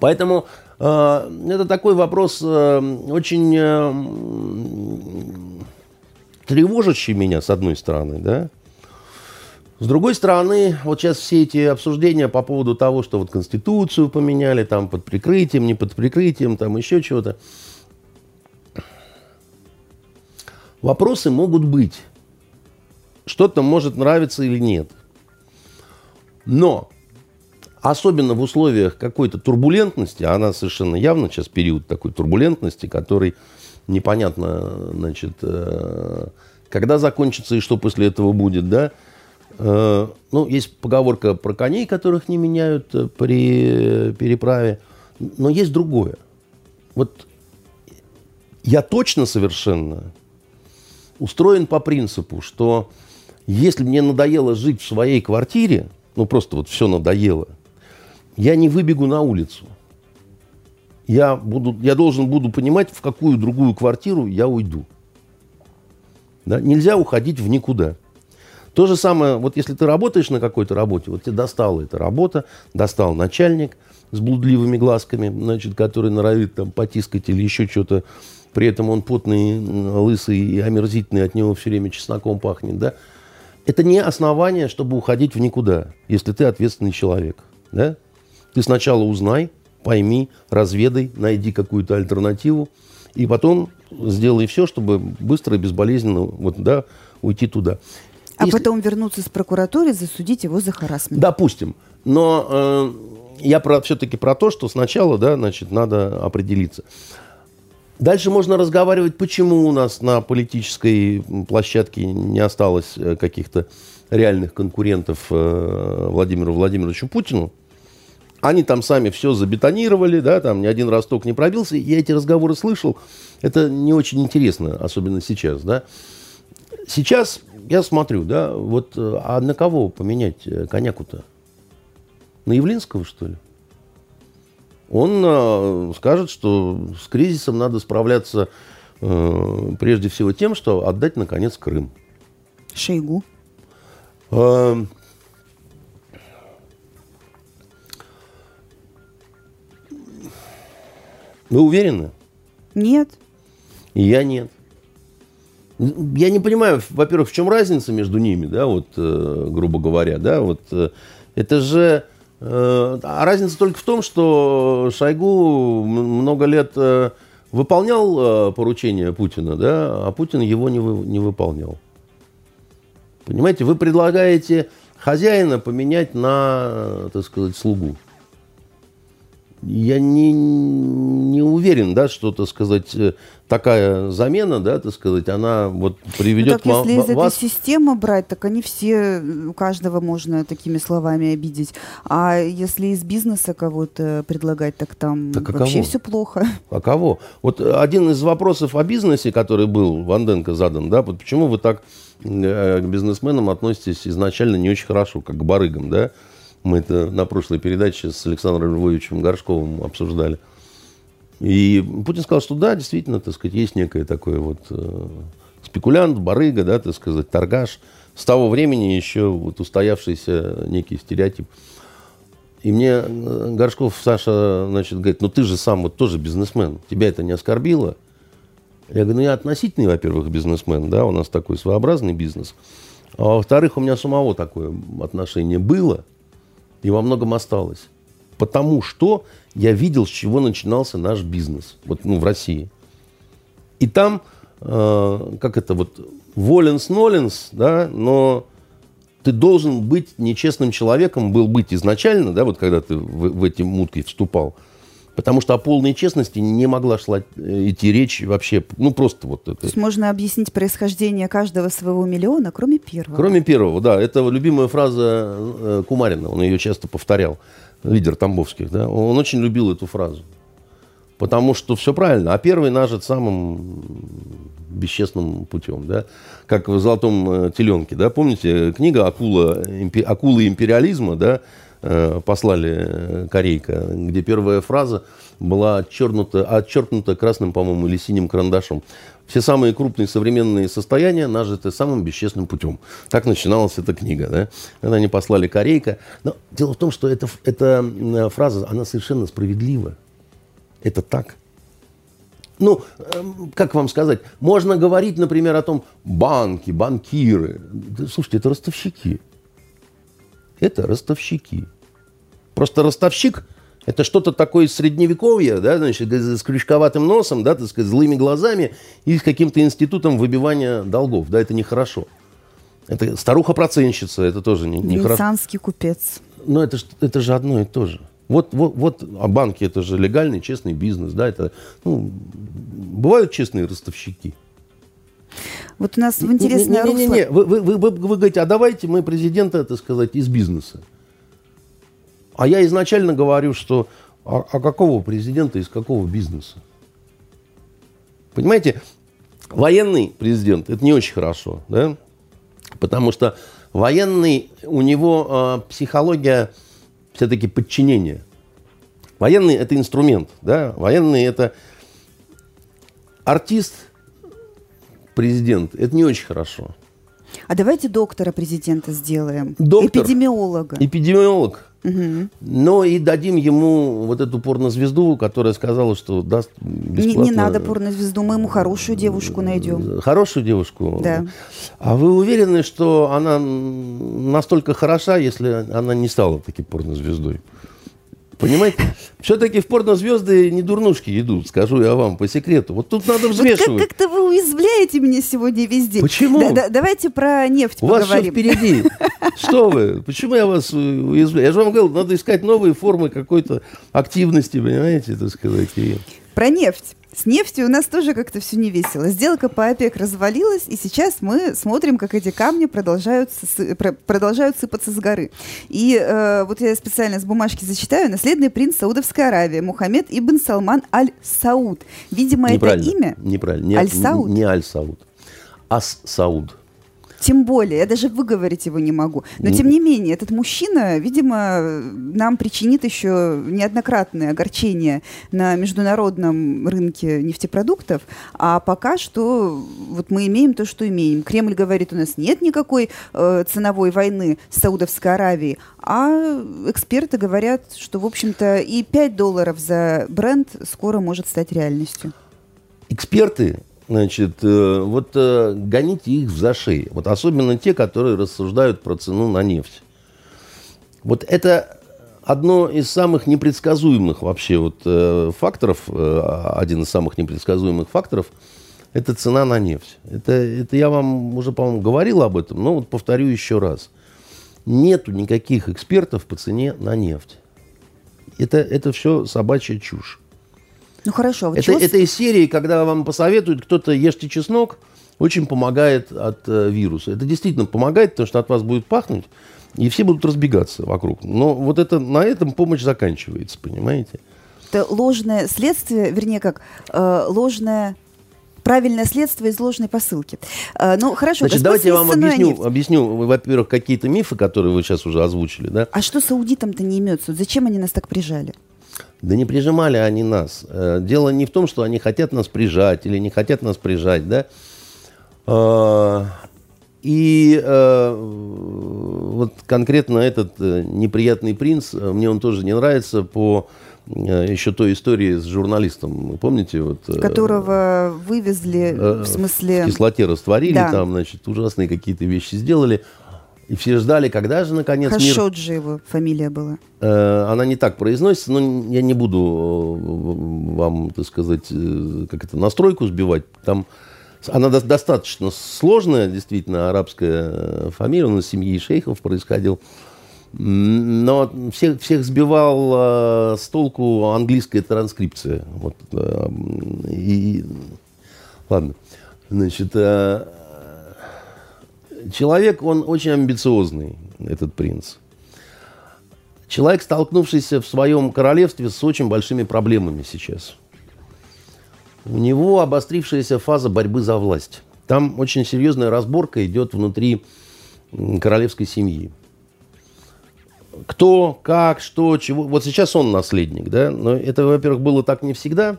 Поэтому э, это такой вопрос э, очень э, тревожащий меня, с одной стороны, да. С другой стороны, вот сейчас все эти обсуждения по поводу того, что вот Конституцию поменяли, там под прикрытием, не под прикрытием, там еще чего-то. Вопросы могут быть. Что-то может нравиться или нет. Но особенно в условиях какой-то турбулентности, а она совершенно явно сейчас период такой турбулентности, который непонятно, значит, э, когда закончится и что после этого будет, да. Э, ну, есть поговорка про коней, которых не меняют э, при переправе, но есть другое. Вот я точно совершенно устроен по принципу, что если мне надоело жить в своей квартире, ну просто вот все надоело, я не выбегу на улицу. Я, буду, я должен буду понимать, в какую другую квартиру я уйду. Да? Нельзя уходить в никуда. То же самое, вот если ты работаешь на какой-то работе, вот тебе достала эта работа, достал начальник с блудливыми глазками, значит, который норовит там потискать или еще что-то, при этом он потный, лысый и омерзительный, от него все время чесноком пахнет, да, это не основание, чтобы уходить в никуда, если ты ответственный человек, да. Ты сначала узнай, пойми, разведай, найди какую-то альтернативу, и потом сделай все, чтобы быстро и безболезненно вот, да, уйти туда. А Если... потом вернуться с прокуратуры, засудить его за харасмент. Допустим. Но э, я про, все-таки про то, что сначала, да, значит, надо определиться. Дальше можно разговаривать, почему у нас на политической площадке не осталось э, каких-то реальных конкурентов э, Владимиру Владимировичу Путину. Они там сами все забетонировали, да, там ни один росток не пробился. Я эти разговоры слышал. Это не очень интересно, особенно сейчас, да. Сейчас я смотрю, да, вот, э, а на кого поменять э, коньяку-то? На Явлинского, что ли? Он э, скажет, что с кризисом надо справляться э, прежде всего тем, что отдать, наконец, Крым. Шейгу. Э, Вы уверены? Нет. Я нет. Я не понимаю, во-первых, в чем разница между ними, да, вот, э, грубо говоря, да, вот, э, это же, э, а разница только в том, что Шойгу много лет э, выполнял э, поручения Путина, да, а Путин его не, вы, не выполнял. Понимаете, вы предлагаете хозяина поменять на, так сказать, слугу я не, не уверен, да, что, так сказать, такая замена, да, так сказать, она вот приведет ну, так, если из вас... этой системы брать, так они все, у каждого можно такими словами обидеть. А если из бизнеса кого-то предлагать, так там так а вообще кого? все плохо. [laughs] А кого? Вот один из вопросов о бизнесе, который был Ванденко задан, да, вот почему вы так э, к бизнесменам относитесь изначально не очень хорошо, как к барыгам, да? Мы это на прошлой передаче с Александром Львовичем Горшковым обсуждали. И Путин сказал, что да, действительно, так сказать, есть некое такое вот э, спекулянт, барыга, да, так сказать, торгаш. С того времени еще вот устоявшийся некий стереотип. И мне э, Горшков Саша, значит, говорит, ну ты же сам вот тоже бизнесмен, тебя это не оскорбило? Я говорю, ну я относительный, во-первых, бизнесмен, да, у нас такой своеобразный бизнес. А во-вторых, у меня самого такое отношение было – и во многом осталось. Потому что я видел, с чего начинался наш бизнес вот, ну, в России. И там, э, как это вот, воленс-ноленс, да, но ты должен быть нечестным человеком, был быть изначально, да, вот когда ты в, в эти мутки вступал. Потому что о полной честности не могла шла э, идти речь вообще, ну просто вот это. То есть можно объяснить происхождение каждого своего миллиона, кроме первого. Кроме первого, да. Это любимая фраза э, Кумарина, он ее часто повторял, лидер Тамбовских, да. Он очень любил эту фразу. Потому что все правильно. А первый нажит самым бесчестным путем, да. Как в «Золотом э, теленке», да. Помните, книга «Акула, «Акулы империализма», да, э, послали э, корейка, где первая фраза была отчеркнута, отчеркнута красным, по-моему, или синим карандашом. Все самые крупные современные состояния нажиты самым бесчестным путем. Так начиналась эта книга. Да? Когда они послали корейка. Но дело в том, что эта, эта фраза, она совершенно справедлива. Это так. Ну, эм, как вам сказать, можно говорить, например, о том, банки, банкиры. Да, слушайте, это ростовщики. Это ростовщики. Просто ростовщик – это что-то такое из средневековья, да, значит, с крючковатым носом, да, так сказать, злыми глазами и с каким-то институтом выбивания долгов. Да, это нехорошо. Это старуха-проценщица, это тоже нехорошо. Не Венецианский купец. Но это, это же одно и то же. Вот, вот, вот, а банки это же легальный, честный бизнес, да, это, ну, бывают честные ростовщики. Вот у нас в интересное не, не, не, не, не. Вы, вы, вы, вы, вы говорите, а давайте мы президента, так сказать, из бизнеса. А я изначально говорю, что а, а какого президента из какого бизнеса? Понимаете, военный президент, это не очень хорошо, да? Потому что военный, у него э, психология все-таки подчинение. Военный – это инструмент. Да? Военный – это артист, президент. Это не очень хорошо. А давайте доктора президента сделаем. Доктор, Эпидемиолога. Эпидемиолог. Угу. Но и дадим ему вот эту порнозвезду, которая сказала, что даст бесплатно... Не, не надо порнозвезду, мы ему хорошую девушку найдем. Хорошую девушку? Да. А вы уверены, что она настолько хороша, если она не стала таки порнозвездой? Понимаете? Все-таки в порнозвезды не дурнушки идут, скажу я вам по секрету. Вот тут надо взвешивать. Вот как- как-то вы уязвляете меня сегодня везде. Почему? Да, да, давайте про нефть У поговорим. вас все впереди. [laughs] Что вы? Почему я вас уязвляю? Я же вам говорил, надо искать новые формы какой-то активности, понимаете, так сказать. И... Про нефть. С нефтью у нас тоже как-то все не весело. Сделка по ОПЕК развалилась, и сейчас мы смотрим, как эти камни продолжают, продолжают сыпаться с горы. И э, вот я специально с бумажки зачитаю. Наследный принц Саудовской Аравии Мухаммед Ибн Салман Аль-Сауд. Видимо, это имя? Неправильно. Аль-Сауд? Не Аль-Сауд. Ас-Сауд. Тем более, я даже выговорить его не могу. Но, тем не менее, этот мужчина, видимо, нам причинит еще неоднократное огорчение на международном рынке нефтепродуктов. А пока что вот мы имеем то, что имеем. Кремль говорит, у нас нет никакой э, ценовой войны с Саудовской Аравией. А эксперты говорят, что, в общем-то, и 5 долларов за бренд скоро может стать реальностью. Эксперты Значит, э, вот э, гоните их в зашей. Вот особенно те, которые рассуждают про цену на нефть. Вот это одно из самых непредсказуемых вообще вот э, факторов, один из самых непредсказуемых факторов, это цена на нефть. Это, это я вам уже, по-моему, говорил об этом, но вот повторю еще раз. Нету никаких экспертов по цене на нефть. Это, это все собачья чушь. Ну хорошо. Вот это, чего... это из серии, когда вам посоветуют кто-то ешьте чеснок, очень помогает от э, вируса. Это действительно помогает, потому что от вас будет пахнуть, и все будут разбегаться вокруг. Но вот это, на этом помощь заканчивается, понимаете? Это ложное следствие, вернее как, э, ложное правильное следствие из ложной посылки. Э, ну, хорошо. Значит, давайте я вам объясню, объясню, во-первых, какие-то мифы, которые вы сейчас уже озвучили. Да? А что саудитам-то не имется? Зачем они нас так прижали? Да не прижимали они нас. Э, дело не в том, что они хотят нас прижать или не хотят нас прижать, да. А, и э, вот конкретно этот э, неприятный принц, мне он тоже не нравится по еще той истории с журналистом, помните? Вот, Которого вывезли, в смысле... В кислоте растворили, да. там, значит, ужасные какие-то вещи сделали. И все ждали, когда же наконец Хашоджи мир... его фамилия была. Э, она не так произносится, но я не буду э, вам, так сказать, э, как это, настройку сбивать. Там она до- достаточно сложная, действительно, арабская фамилия, он из семьи шейхов происходил. Но всех, всех сбивал с толку английская транскрипция. Вот, и, ладно. Значит, человек, он очень амбициозный, этот принц. Человек, столкнувшийся в своем королевстве с очень большими проблемами сейчас. У него обострившаяся фаза борьбы за власть. Там очень серьезная разборка идет внутри королевской семьи. кто, как, что, чего. Вот сейчас он наследник, да, но это, во-первых, было так не всегда.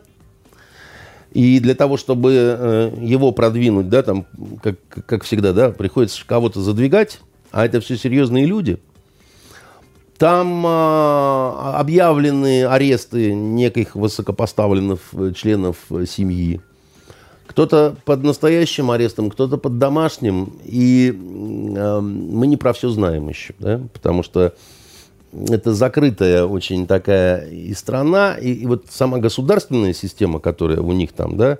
И для того, чтобы э, его продвинуть, да, там, как, как всегда, да, приходится кого-то задвигать, а это все серьезные люди. Там э, объявлены аресты неких высокопоставленных э, членов э, семьи. Кто-то под настоящим арестом, кто-то под домашним. И э, мы не про все знаем еще, да, потому что это закрытая очень такая и страна, и, и вот сама государственная система, которая у них там, да,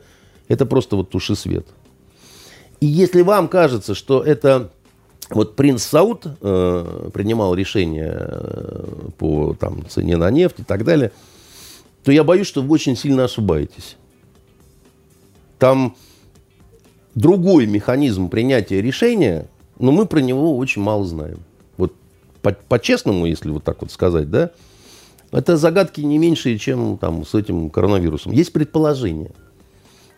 это просто вот туши свет. И если вам кажется, что это вот принц Сауд э, принимал решение э, по там, цене на нефть и так далее, то я боюсь, что вы очень сильно ошибаетесь. Там другой механизм принятия решения, но мы про него очень мало знаем по-честному, если вот так вот сказать, да, это загадки не меньшие, чем там с этим коронавирусом. Есть предположение,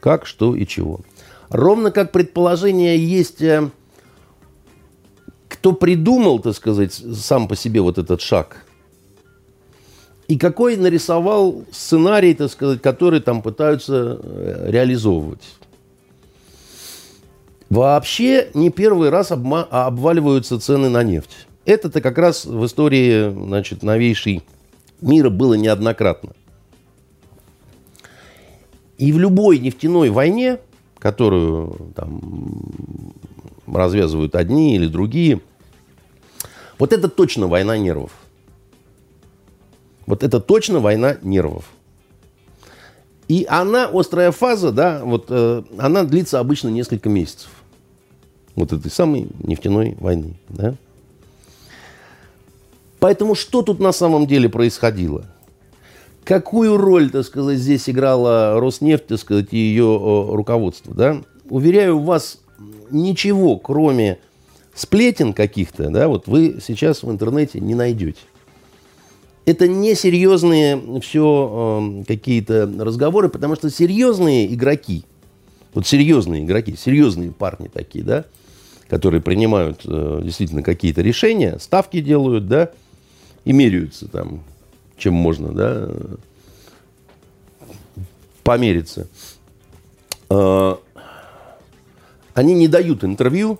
как, что и чего. Ровно как предположение есть, э, кто придумал, так сказать, сам по себе вот этот шаг. И какой нарисовал сценарий, так сказать, который там пытаются э, реализовывать. Вообще не первый раз обма- обваливаются цены на нефть. Это-то как раз в истории значит, новейшей мира было неоднократно. И в любой нефтяной войне, которую там, развязывают одни или другие, вот это точно война нервов. Вот это точно война нервов. И она, острая фаза, да, вот э, она длится обычно несколько месяцев. Вот этой самой нефтяной войны, да. Поэтому что тут на самом деле происходило? Какую роль, так сказать, здесь играла Роснефть, так сказать, и ее руководство, да? Уверяю вас, ничего, кроме сплетен каких-то, да, вот вы сейчас в интернете не найдете. Это не серьезные все э, какие-то разговоры, потому что серьезные игроки, вот серьезные игроки, серьезные парни такие, да, которые принимают э, действительно какие-то решения, ставки делают, да, и меряются там, чем можно, да, помериться. А, они не дают интервью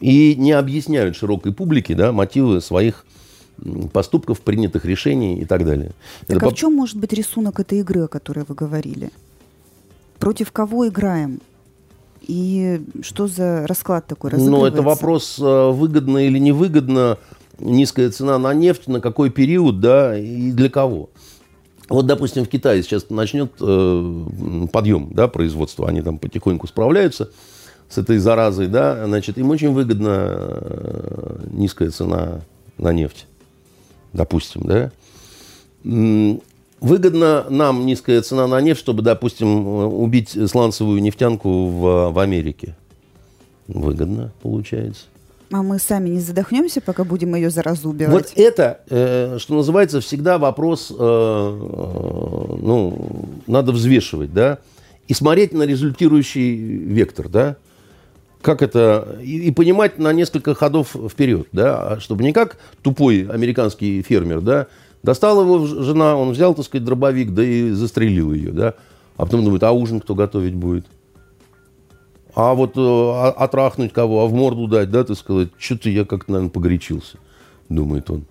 и не объясняют широкой публике да, мотивы своих поступков, принятых решений и так далее. Так Это а по... в чем может быть рисунок этой игры, о которой вы говорили? Против кого играем? И что за расклад такой Ну, это вопрос, а, выгодно или невыгодно низкая цена на нефть, на какой период, да, и для кого. Вот, допустим, в Китае сейчас начнет э, подъем да, производства, они там потихоньку справляются с этой заразой, да, значит, им очень выгодна э, низкая цена на нефть, допустим, да. Выгодно нам низкая цена на нефть, чтобы, допустим, убить сланцевую нефтянку в, в Америке. Выгодно получается. А мы сами не задохнемся, пока будем ее заразу убивать? Вот это, э, что называется, всегда вопрос, э, э, ну, надо взвешивать, да, и смотреть на результирующий вектор, да, как это, и, и понимать на несколько ходов вперед, да, а чтобы не как тупой американский фермер, да, достал его жена, он взял, так сказать, дробовик, да и застрелил ее, да, а потом думает, а ужин кто готовить будет? А вот э, отрахнуть кого, а в морду дать, да, ты сказать, что-то я как-то, наверное, погорячился, думает он.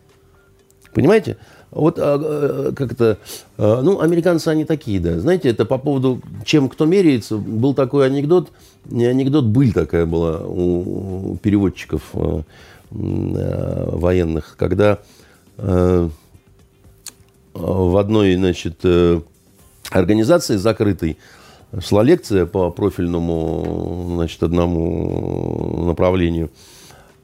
Понимаете? Вот а, как это, а, ну, американцы, они такие, да. Знаете, это по поводу, чем кто меряется, был такой анекдот, не анекдот, быль такая была у, у переводчиков а, а, военных, когда а, в одной, значит, организации закрытой шла лекция по профильному, значит, одному направлению.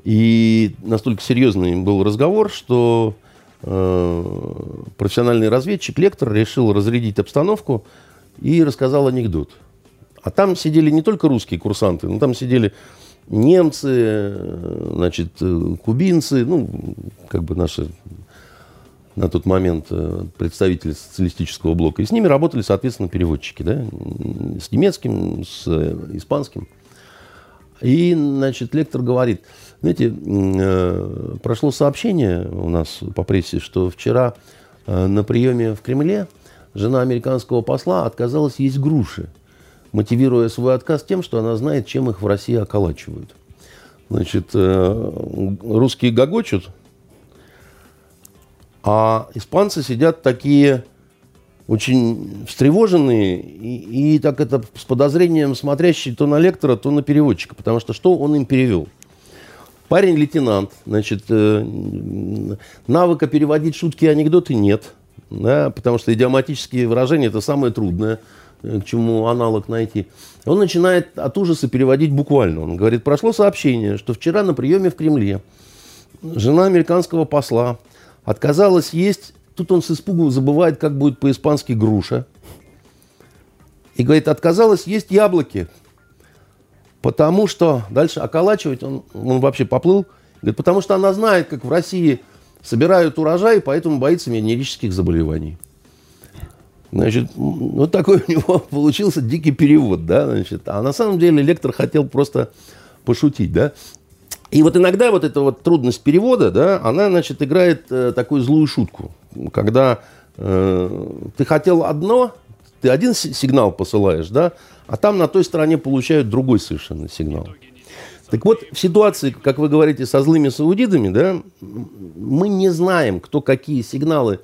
И настолько серьезный был разговор, что э, профессиональный разведчик, лектор, решил разрядить обстановку и рассказал анекдот. А там сидели не только русские курсанты, но там сидели немцы, э, значит, э, кубинцы, ну, как бы наши на тот момент э, представители социалистического блока. И с ними работали, соответственно, переводчики, да, с немецким, с э, испанским. И, значит, лектор говорит, Знаете, э, прошло сообщение у нас по прессе, что вчера на приеме в Кремле жена американского посла отказалась есть груши, мотивируя свой отказ тем, что она знает, чем их в России околачивают. Значит, русские гогочут, а испанцы сидят такие очень встревоженные и, и так это с подозрением смотрящие то на лектора, то на переводчика, потому что что он им перевел? Парень лейтенант, значит, э, навыка переводить шутки и анекдоты нет, да, потому что идиоматические выражения это самое трудное, э, к чему аналог найти. Он начинает от ужаса переводить буквально. Он говорит, прошло сообщение, что вчера на приеме в Кремле жена американского посла отказалась есть Тут он с испугу забывает, как будет по-испански груша. И говорит, отказалась есть яблоки. Потому что дальше околачивать, он, он вообще поплыл. Говорит, потому что она знает, как в России собирают урожай, поэтому боится венерических заболеваний. Значит, вот такой у него [laughs] получился дикий перевод, да, значит. А на самом деле лектор хотел просто пошутить, да. И вот иногда вот эта вот трудность перевода, да, она, значит, играет э, такую злую шутку. Когда э, ты хотел одно, ты один сигнал посылаешь, да, а там на той стороне получают другой совершенно сигнал. Так вот, в ситуации, как вы говорите, со злыми саудидами, да, мы не знаем, кто какие сигналы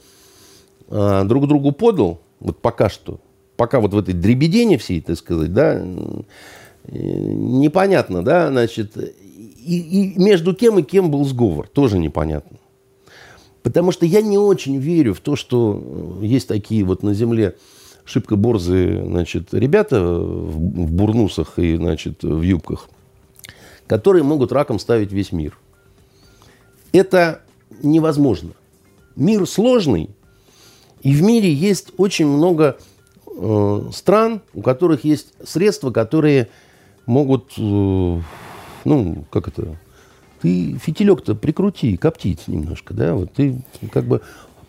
э, друг другу подал, вот пока что, пока вот в этой дребедене всей, так сказать, да, э, непонятно, да, значит, и, и между кем и кем был сговор, тоже непонятно. Потому что я не очень верю в то, что есть такие вот на земле шибко борзые значит, ребята в, в бурнусах и значит, в юбках, которые могут раком ставить весь мир. Это невозможно. Мир сложный, и в мире есть очень много э, стран, у которых есть средства, которые могут э, ну, как это, ты фитилек-то прикрути, коптить немножко, да, вот ты как бы,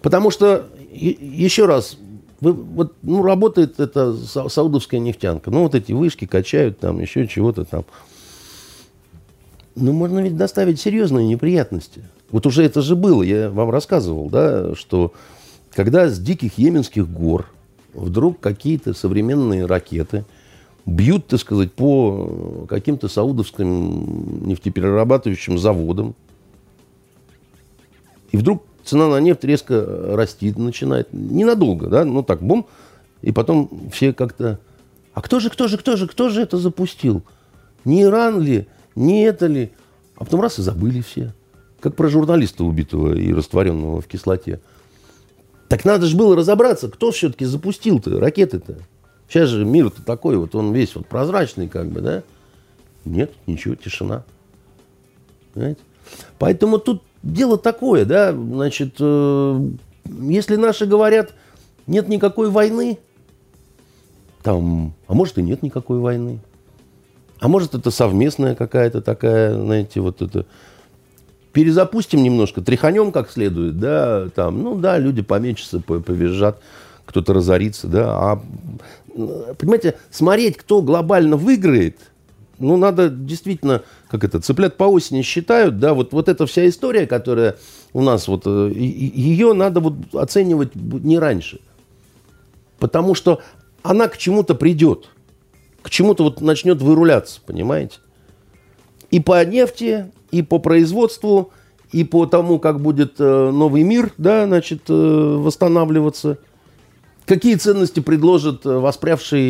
потому что, еще раз, вы, вот, ну, работает эта саудовская нефтянка, ну, вот эти вышки качают там, еще чего-то там. Ну, можно ведь доставить серьезные неприятности. Вот уже это же было, я вам рассказывал, да, что когда с диких йеменских гор вдруг какие-то современные ракеты – бьют, так сказать, по каким-то саудовским нефтеперерабатывающим заводам. И вдруг цена на нефть резко расти начинает. Ненадолго, да, ну так, бум. И потом все как-то... А кто же, кто же, кто же, кто же это запустил? Не Иран ли? Не это ли? А потом раз и забыли все. Как про журналиста убитого и растворенного в кислоте. Так надо же было разобраться, кто все-таки запустил-то ракеты-то. Сейчас же мир-то такой, вот он весь вот прозрачный как бы, да? Нет, ничего, тишина. Понимаете? Поэтому тут дело такое, да, значит, э, если наши говорят, нет никакой войны, там, а может и нет никакой войны. А может это совместная какая-то такая, знаете, вот это... Перезапустим немножко, тряханем как следует, да, там, ну да, люди помечутся, повизжат, кто-то разорится, да, а понимаете, смотреть, кто глобально выиграет, ну, надо действительно, как это, цыплят по осени считают, да, вот, вот эта вся история, которая у нас, вот, э, ее надо вот оценивать не раньше. Потому что она к чему-то придет, к чему-то вот начнет выруляться, понимаете? И по нефти, и по производству, и по тому, как будет э, новый мир, да, значит, э, восстанавливаться – Какие ценности предложит э, воспрявший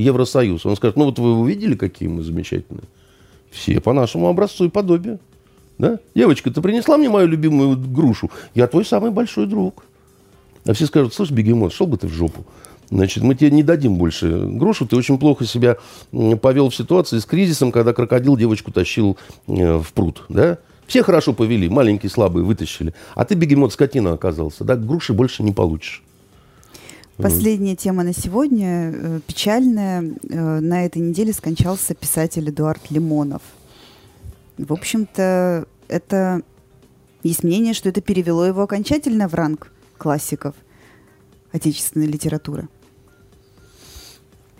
Евросоюз? Он скажет, ну вот вы увидели, какие мы замечательные? Все по нашему образцу и подобию. Да? Девочка, ты принесла мне мою любимую грушу? Я твой самый большой друг. А все скажут, слушай, бегемот, шел бы ты в жопу. Значит, мы тебе не дадим больше грушу. Ты очень плохо себя повел в ситуации с кризисом, когда крокодил девочку тащил э, в пруд. Да? Все хорошо повели, маленькие, слабые вытащили. А ты, бегемот, скотина оказался. Да? Груши больше не получишь. Последняя тема на сегодня э, печальная. Э, на этой неделе скончался писатель Эдуард Лимонов. В общем-то, это есть мнение, что это перевело его окончательно в ранг классиков отечественной литературы.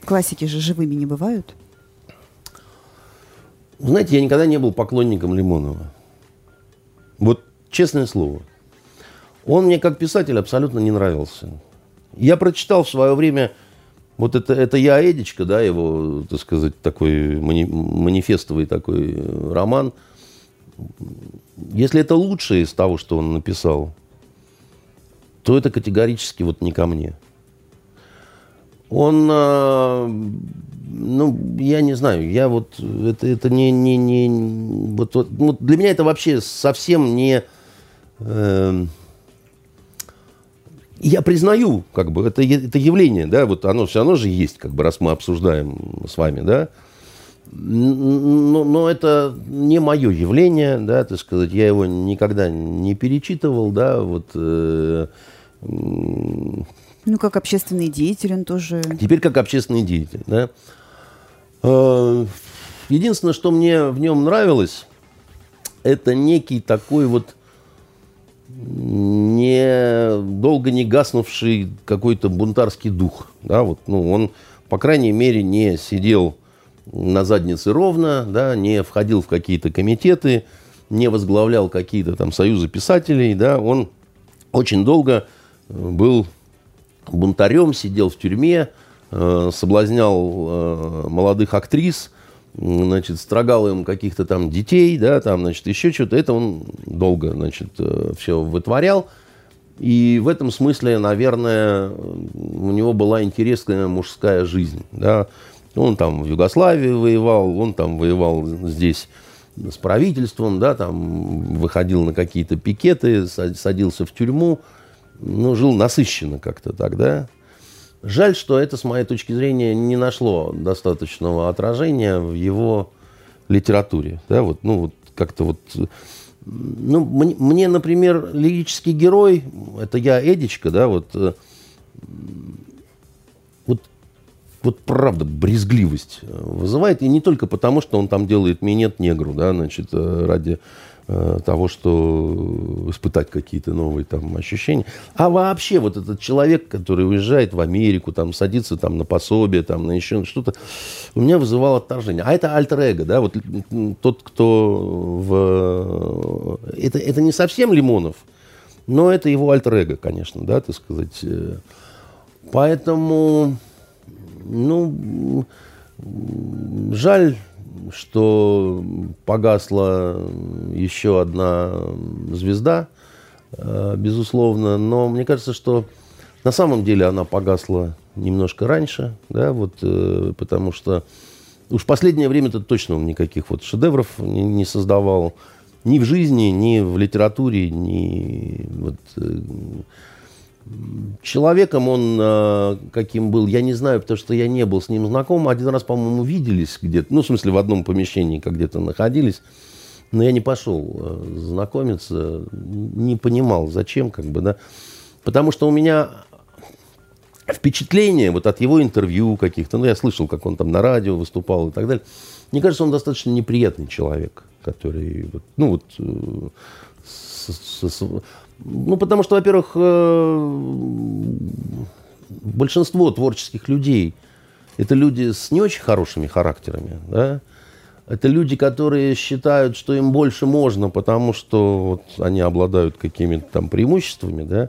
Классики же живыми не бывают. Знаете, я никогда не был поклонником Лимонова. Вот честное слово. Он мне как писатель абсолютно не нравился. Я прочитал в свое время вот это, это я Эдичка, да, его, так сказать, такой мани, манифестовый такой роман. Если это лучшее из того, что он написал, то это категорически вот не ко мне. Он, э, ну, я не знаю, я вот, это, это не, не, не вот, вот, ну, для меня это вообще совсем не, э, я признаю, как бы, это, это явление, да, вот оно все равно же есть, как бы, раз мы обсуждаем с вами, да, но, но это не мое явление, да, так сказать, я его никогда не перечитывал, да, вот. Э, ну, как общественный деятель он тоже... Теперь как общественный деятель, да. Э, единственное, что мне в нем нравилось, это некий такой вот не долго не гаснувший какой-то бунтарский дух. Да, вот, ну, он, по крайней мере, не сидел на заднице ровно, да, не входил в какие-то комитеты, не возглавлял какие-то там союзы писателей, да, он очень долго э, был бунтарем, сидел в тюрьме, э, соблазнял э, молодых актрис, значит, строгал им каких-то там детей, да, там, значит, еще что-то. Это он долго, значит, э, все вытворял. И в этом смысле, наверное, у него была интересная мужская жизнь, да. Он там в Югославии воевал, он там воевал здесь с правительством, да, там выходил на какие-то пикеты, садился в тюрьму, ну, жил насыщенно как-то тогда. Жаль, что это, с моей точки зрения, не нашло достаточного отражения в его литературе. Да, вот, ну, вот как-то вот... Ну, мне, мне, например, лирический герой, это я, Эдичка, да, вот, э, вот, вот правда, брезгливость вызывает, и не только потому, что он там делает минет негру, да, значит, э, ради Э, того, что испытать какие-то новые там ощущения. А вообще вот этот человек, который уезжает в Америку, там садится там на пособие, там на еще что-то, у меня вызывало отторжение. А это альтер-эго, да, вот тот, кто в... Это, это не совсем Лимонов, но это его альтер-эго, конечно, да, так сказать. Поэтому, ну, жаль что погасла еще одна звезда, э, безусловно, но мне кажется, что на самом деле она погасла немножко раньше, да, вот, э, потому что уж в последнее время-то точно никаких вот шедевров не, не создавал. Ни в жизни, ни в литературе, ни вот, э, Человеком он э, каким был, я не знаю, потому что я не был с ним знаком. Один раз, по-моему, виделись где-то, ну, в смысле, в одном помещении, как где-то находились. Но я не пошел э, знакомиться, не понимал, зачем, как бы, да. Потому что у меня впечатление вот от его интервью каких-то, ну, я слышал, как он там на радио выступал и так далее. Мне кажется, он достаточно неприятный человек, который, вот, ну, вот, э, с, с, ну, потому что, во-первых, э, большинство творческих людей это люди с не очень хорошими характерами, да? Это люди, которые считают, что им больше можно, потому что вот они обладают какими-то там преимуществами, да?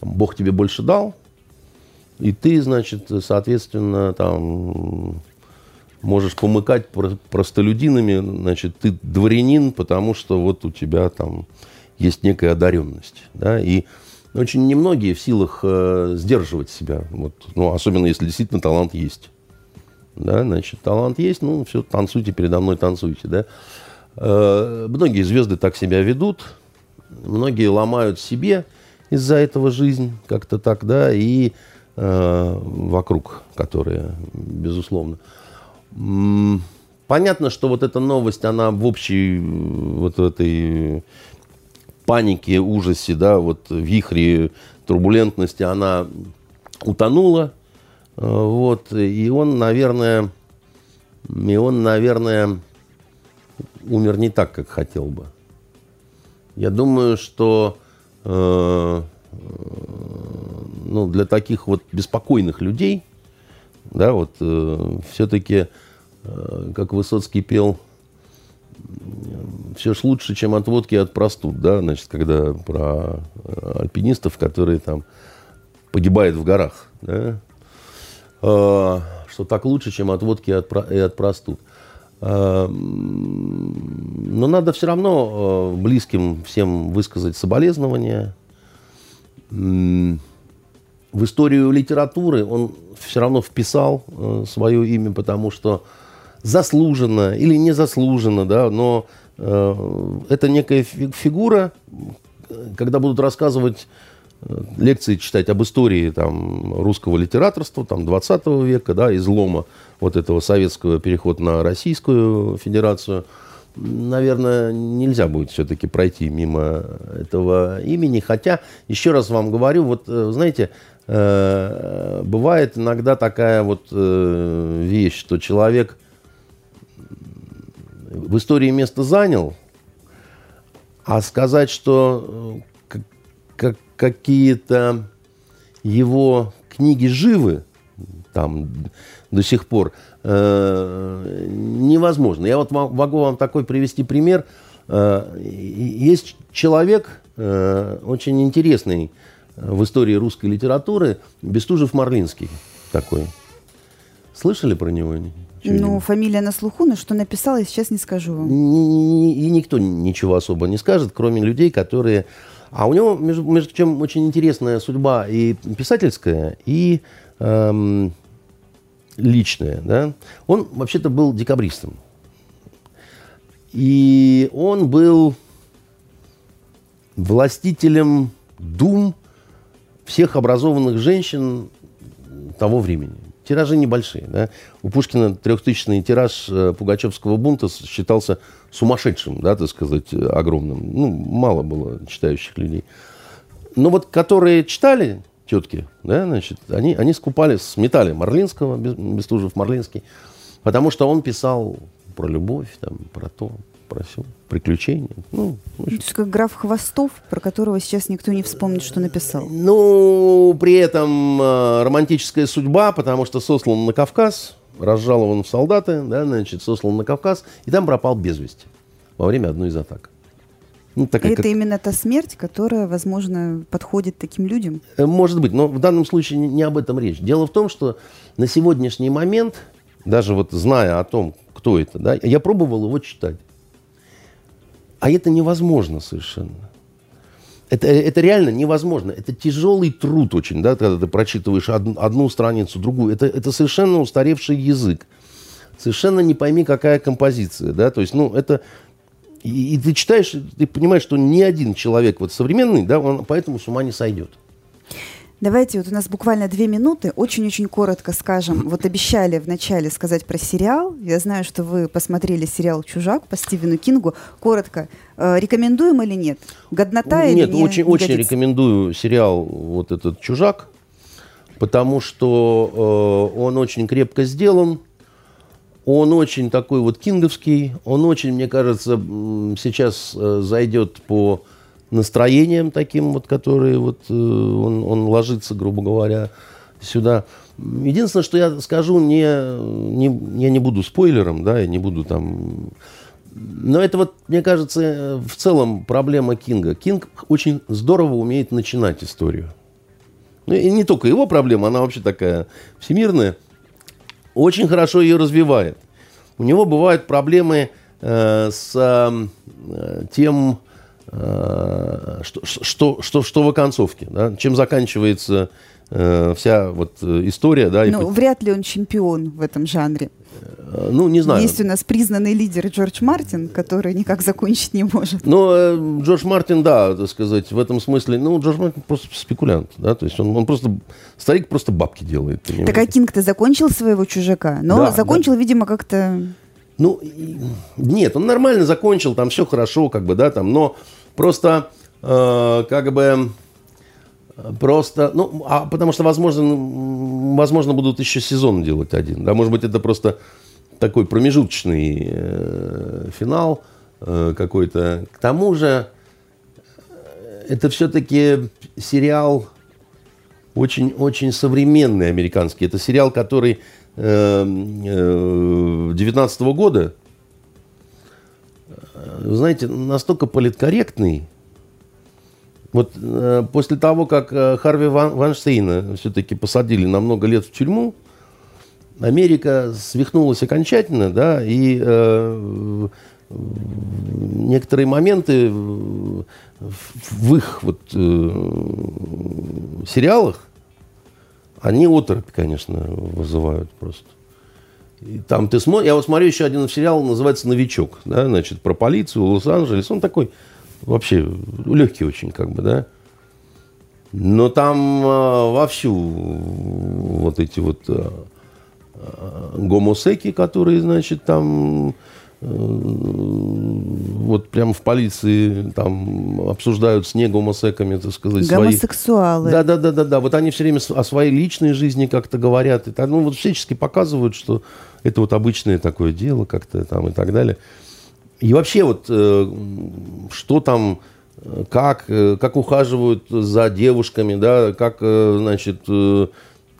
Там, Бог тебе больше дал, и ты, значит, соответственно, там можешь помыкать простолюдинами, значит, ты дворянин, потому что вот у тебя там есть некая одаренность. Да? И очень немногие в силах э, сдерживать себя. Вот, ну, особенно если действительно талант есть. Да, значит, талант есть, ну, все, танцуйте передо мной, танцуйте. Да? Э, многие звезды так себя ведут, многие ломают себе из-за этого жизнь, как-то так, да, и э, вокруг, которые, безусловно. Понятно, что вот эта новость, она в общей вот этой панике, ужасе, да, вот вихре турбулентности она утонула. Э, вот, и он, наверное, и он, наверное, умер не так, как хотел бы. Я думаю, что э, ну, для таких вот беспокойных людей, да, вот э, все-таки, э, как Высоцкий пел, все ж лучше, чем от водки и от простуд, да, значит, когда про э, альпинистов, которые там погибают в горах, да, э, что так лучше, чем от водки и от, и от простуд. Э, но надо все равно э, близким всем высказать соболезнования. В историю литературы он все равно вписал э, свое имя, потому что заслуженно или незаслуженно, да, но э, это некая фигура, когда будут рассказывать э, лекции читать об истории там, русского литераторства там, 20 века, да, излома вот этого советского перехода на Российскую Федерацию, наверное, нельзя будет все-таки пройти мимо этого имени. Хотя, еще раз вам говорю, вот, э, знаете, э, бывает иногда такая вот вещь, что человек в истории место занял, а сказать, что э, какие-то его книги живы там до сих пор, э, невозможно. Я вот могу вам такой привести пример. Э, есть человек очень интересный в истории русской литературы, Бестужев-Марлинский такой. Слышали про него? Ну, фамилия на слуху, но что написала, я сейчас не скажу вам. И никто ничего особо не скажет, кроме людей, которые... А у него, между, между чем, очень интересная судьба и писательская, и эм, личная. Да? Он вообще-то был декабристом. И он был властителем дум всех образованных женщин того времени. Тиражи небольшие. Да? У Пушкина трехтысячный тираж э, Пугачевского бунта считался сумасшедшим, да, так сказать, огромным. Ну, мало было читающих людей. Но вот которые читали, тетки, да, значит, они, они скупали, сметали Марлинского, Бестужев-Марлинский, потому что он писал про любовь, там, про то, про все, приключения. Ну, То есть как граф Хвостов, про которого сейчас никто не вспомнит, что написал. Ну, при этом э, романтическая судьба, потому что сослан на Кавказ, разжалован в солдаты, да, значит, сослан на Кавказ, и там пропал без вести во время одной из атак. Ну, такая, это как... именно та смерть, которая, возможно, подходит таким людям? Э, может быть, но в данном случае не об этом речь. Дело в том, что на сегодняшний момент, даже вот зная о том, кто это, да, я пробовал его читать. А это невозможно совершенно. Это, это реально невозможно. Это тяжелый труд очень, да, когда ты прочитываешь одну, одну страницу, другую. Это, это совершенно устаревший язык. Совершенно не пойми, какая композиция. Да? То есть, ну, это, и, и ты читаешь, ты понимаешь, что ни один человек вот современный, да, он поэтому с ума не сойдет. Давайте, вот у нас буквально две минуты, очень-очень коротко скажем. Вот обещали вначале сказать про сериал. Я знаю, что вы посмотрели сериал «Чужак» по Стивену Кингу. Коротко, э, рекомендуем или нет? Годнота нет, или нет? Очень, не очень рекомендую сериал вот этот «Чужак», потому что э, он очень крепко сделан. Он очень такой вот кинговский. Он очень, мне кажется, сейчас э, зайдет по настроением таким вот, которые вот э, он, он ложится, грубо говоря, сюда. Единственное, что я скажу, не, не, я не буду спойлером, да, я не буду там... Но это вот, мне кажется, в целом проблема Кинга. Кинг очень здорово умеет начинать историю. Ну, и не только его проблема, она вообще такая всемирная. Очень хорошо ее развивает. У него бывают проблемы э, с э, тем, что, что, что, что в оконцовке, да? чем заканчивается э, вся вот э, история. Да, ну, и... вряд ли он чемпион в этом жанре. Э, ну, не знаю. Есть у нас признанный лидер Джордж Мартин, который никак закончить не может. Ну, Джордж Мартин, да, так сказать, в этом смысле, ну, Джордж Мартин просто спекулянт, да, то есть он, он просто, старик просто бабки делает. Понимаете? Так а Кинг-то закончил своего чужака, но да, закончил, да. видимо, как-то... Ну, нет, он нормально закончил, там все хорошо, как бы, да, там, но просто, э, как бы, просто, ну, а потому что, возможно, возможно, будут еще сезон делать один, да, может быть, это просто такой промежуточный э, финал э, какой-то. К тому же, это все-таки сериал очень-очень современный американский. Это сериал, который 2019 года. знаете, настолько политкорректный. Вот э, после того, как э, Харви Ван, Ванштейна все-таки посадили на много лет в тюрьму, Америка свихнулась окончательно, да, и э, некоторые моменты в их вот э, сериалах, они оторопь, конечно, вызывают просто. И там ты смотришь, я вот смотрю еще один сериал, называется «Новичок», да, значит, про полицию, Лос-Анджелес, он такой вообще легкий очень, как бы, да. Но там э, вовсю вот эти вот э, гомосеки, которые, значит, там вот прямо в полиции там обсуждают с негомосеками, так сказать, Гомосексуалы. Свои... Да, да, да, да, да. Вот они все время о своей личной жизни как-то говорят. И так, ну, вот всячески показывают, что это вот обычное такое дело как-то там и так далее. И вообще вот э, что там, как, э, как ухаживают за девушками, да, как, э, значит, э,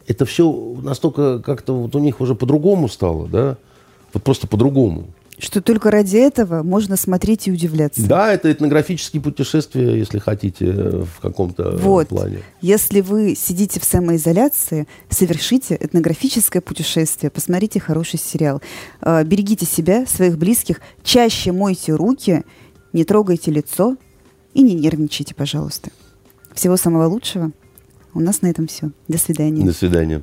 это все настолько как-то вот у них уже по-другому стало, да, вот просто по-другому. Что только ради этого можно смотреть и удивляться. Да, это этнографические путешествия, если хотите, в каком-то вот. плане. Если вы сидите в самоизоляции, совершите этнографическое путешествие, посмотрите хороший сериал. А, берегите себя, своих близких, чаще мойте руки, не трогайте лицо и не нервничайте, пожалуйста. Всего самого лучшего. У нас на этом все. До свидания. До свидания.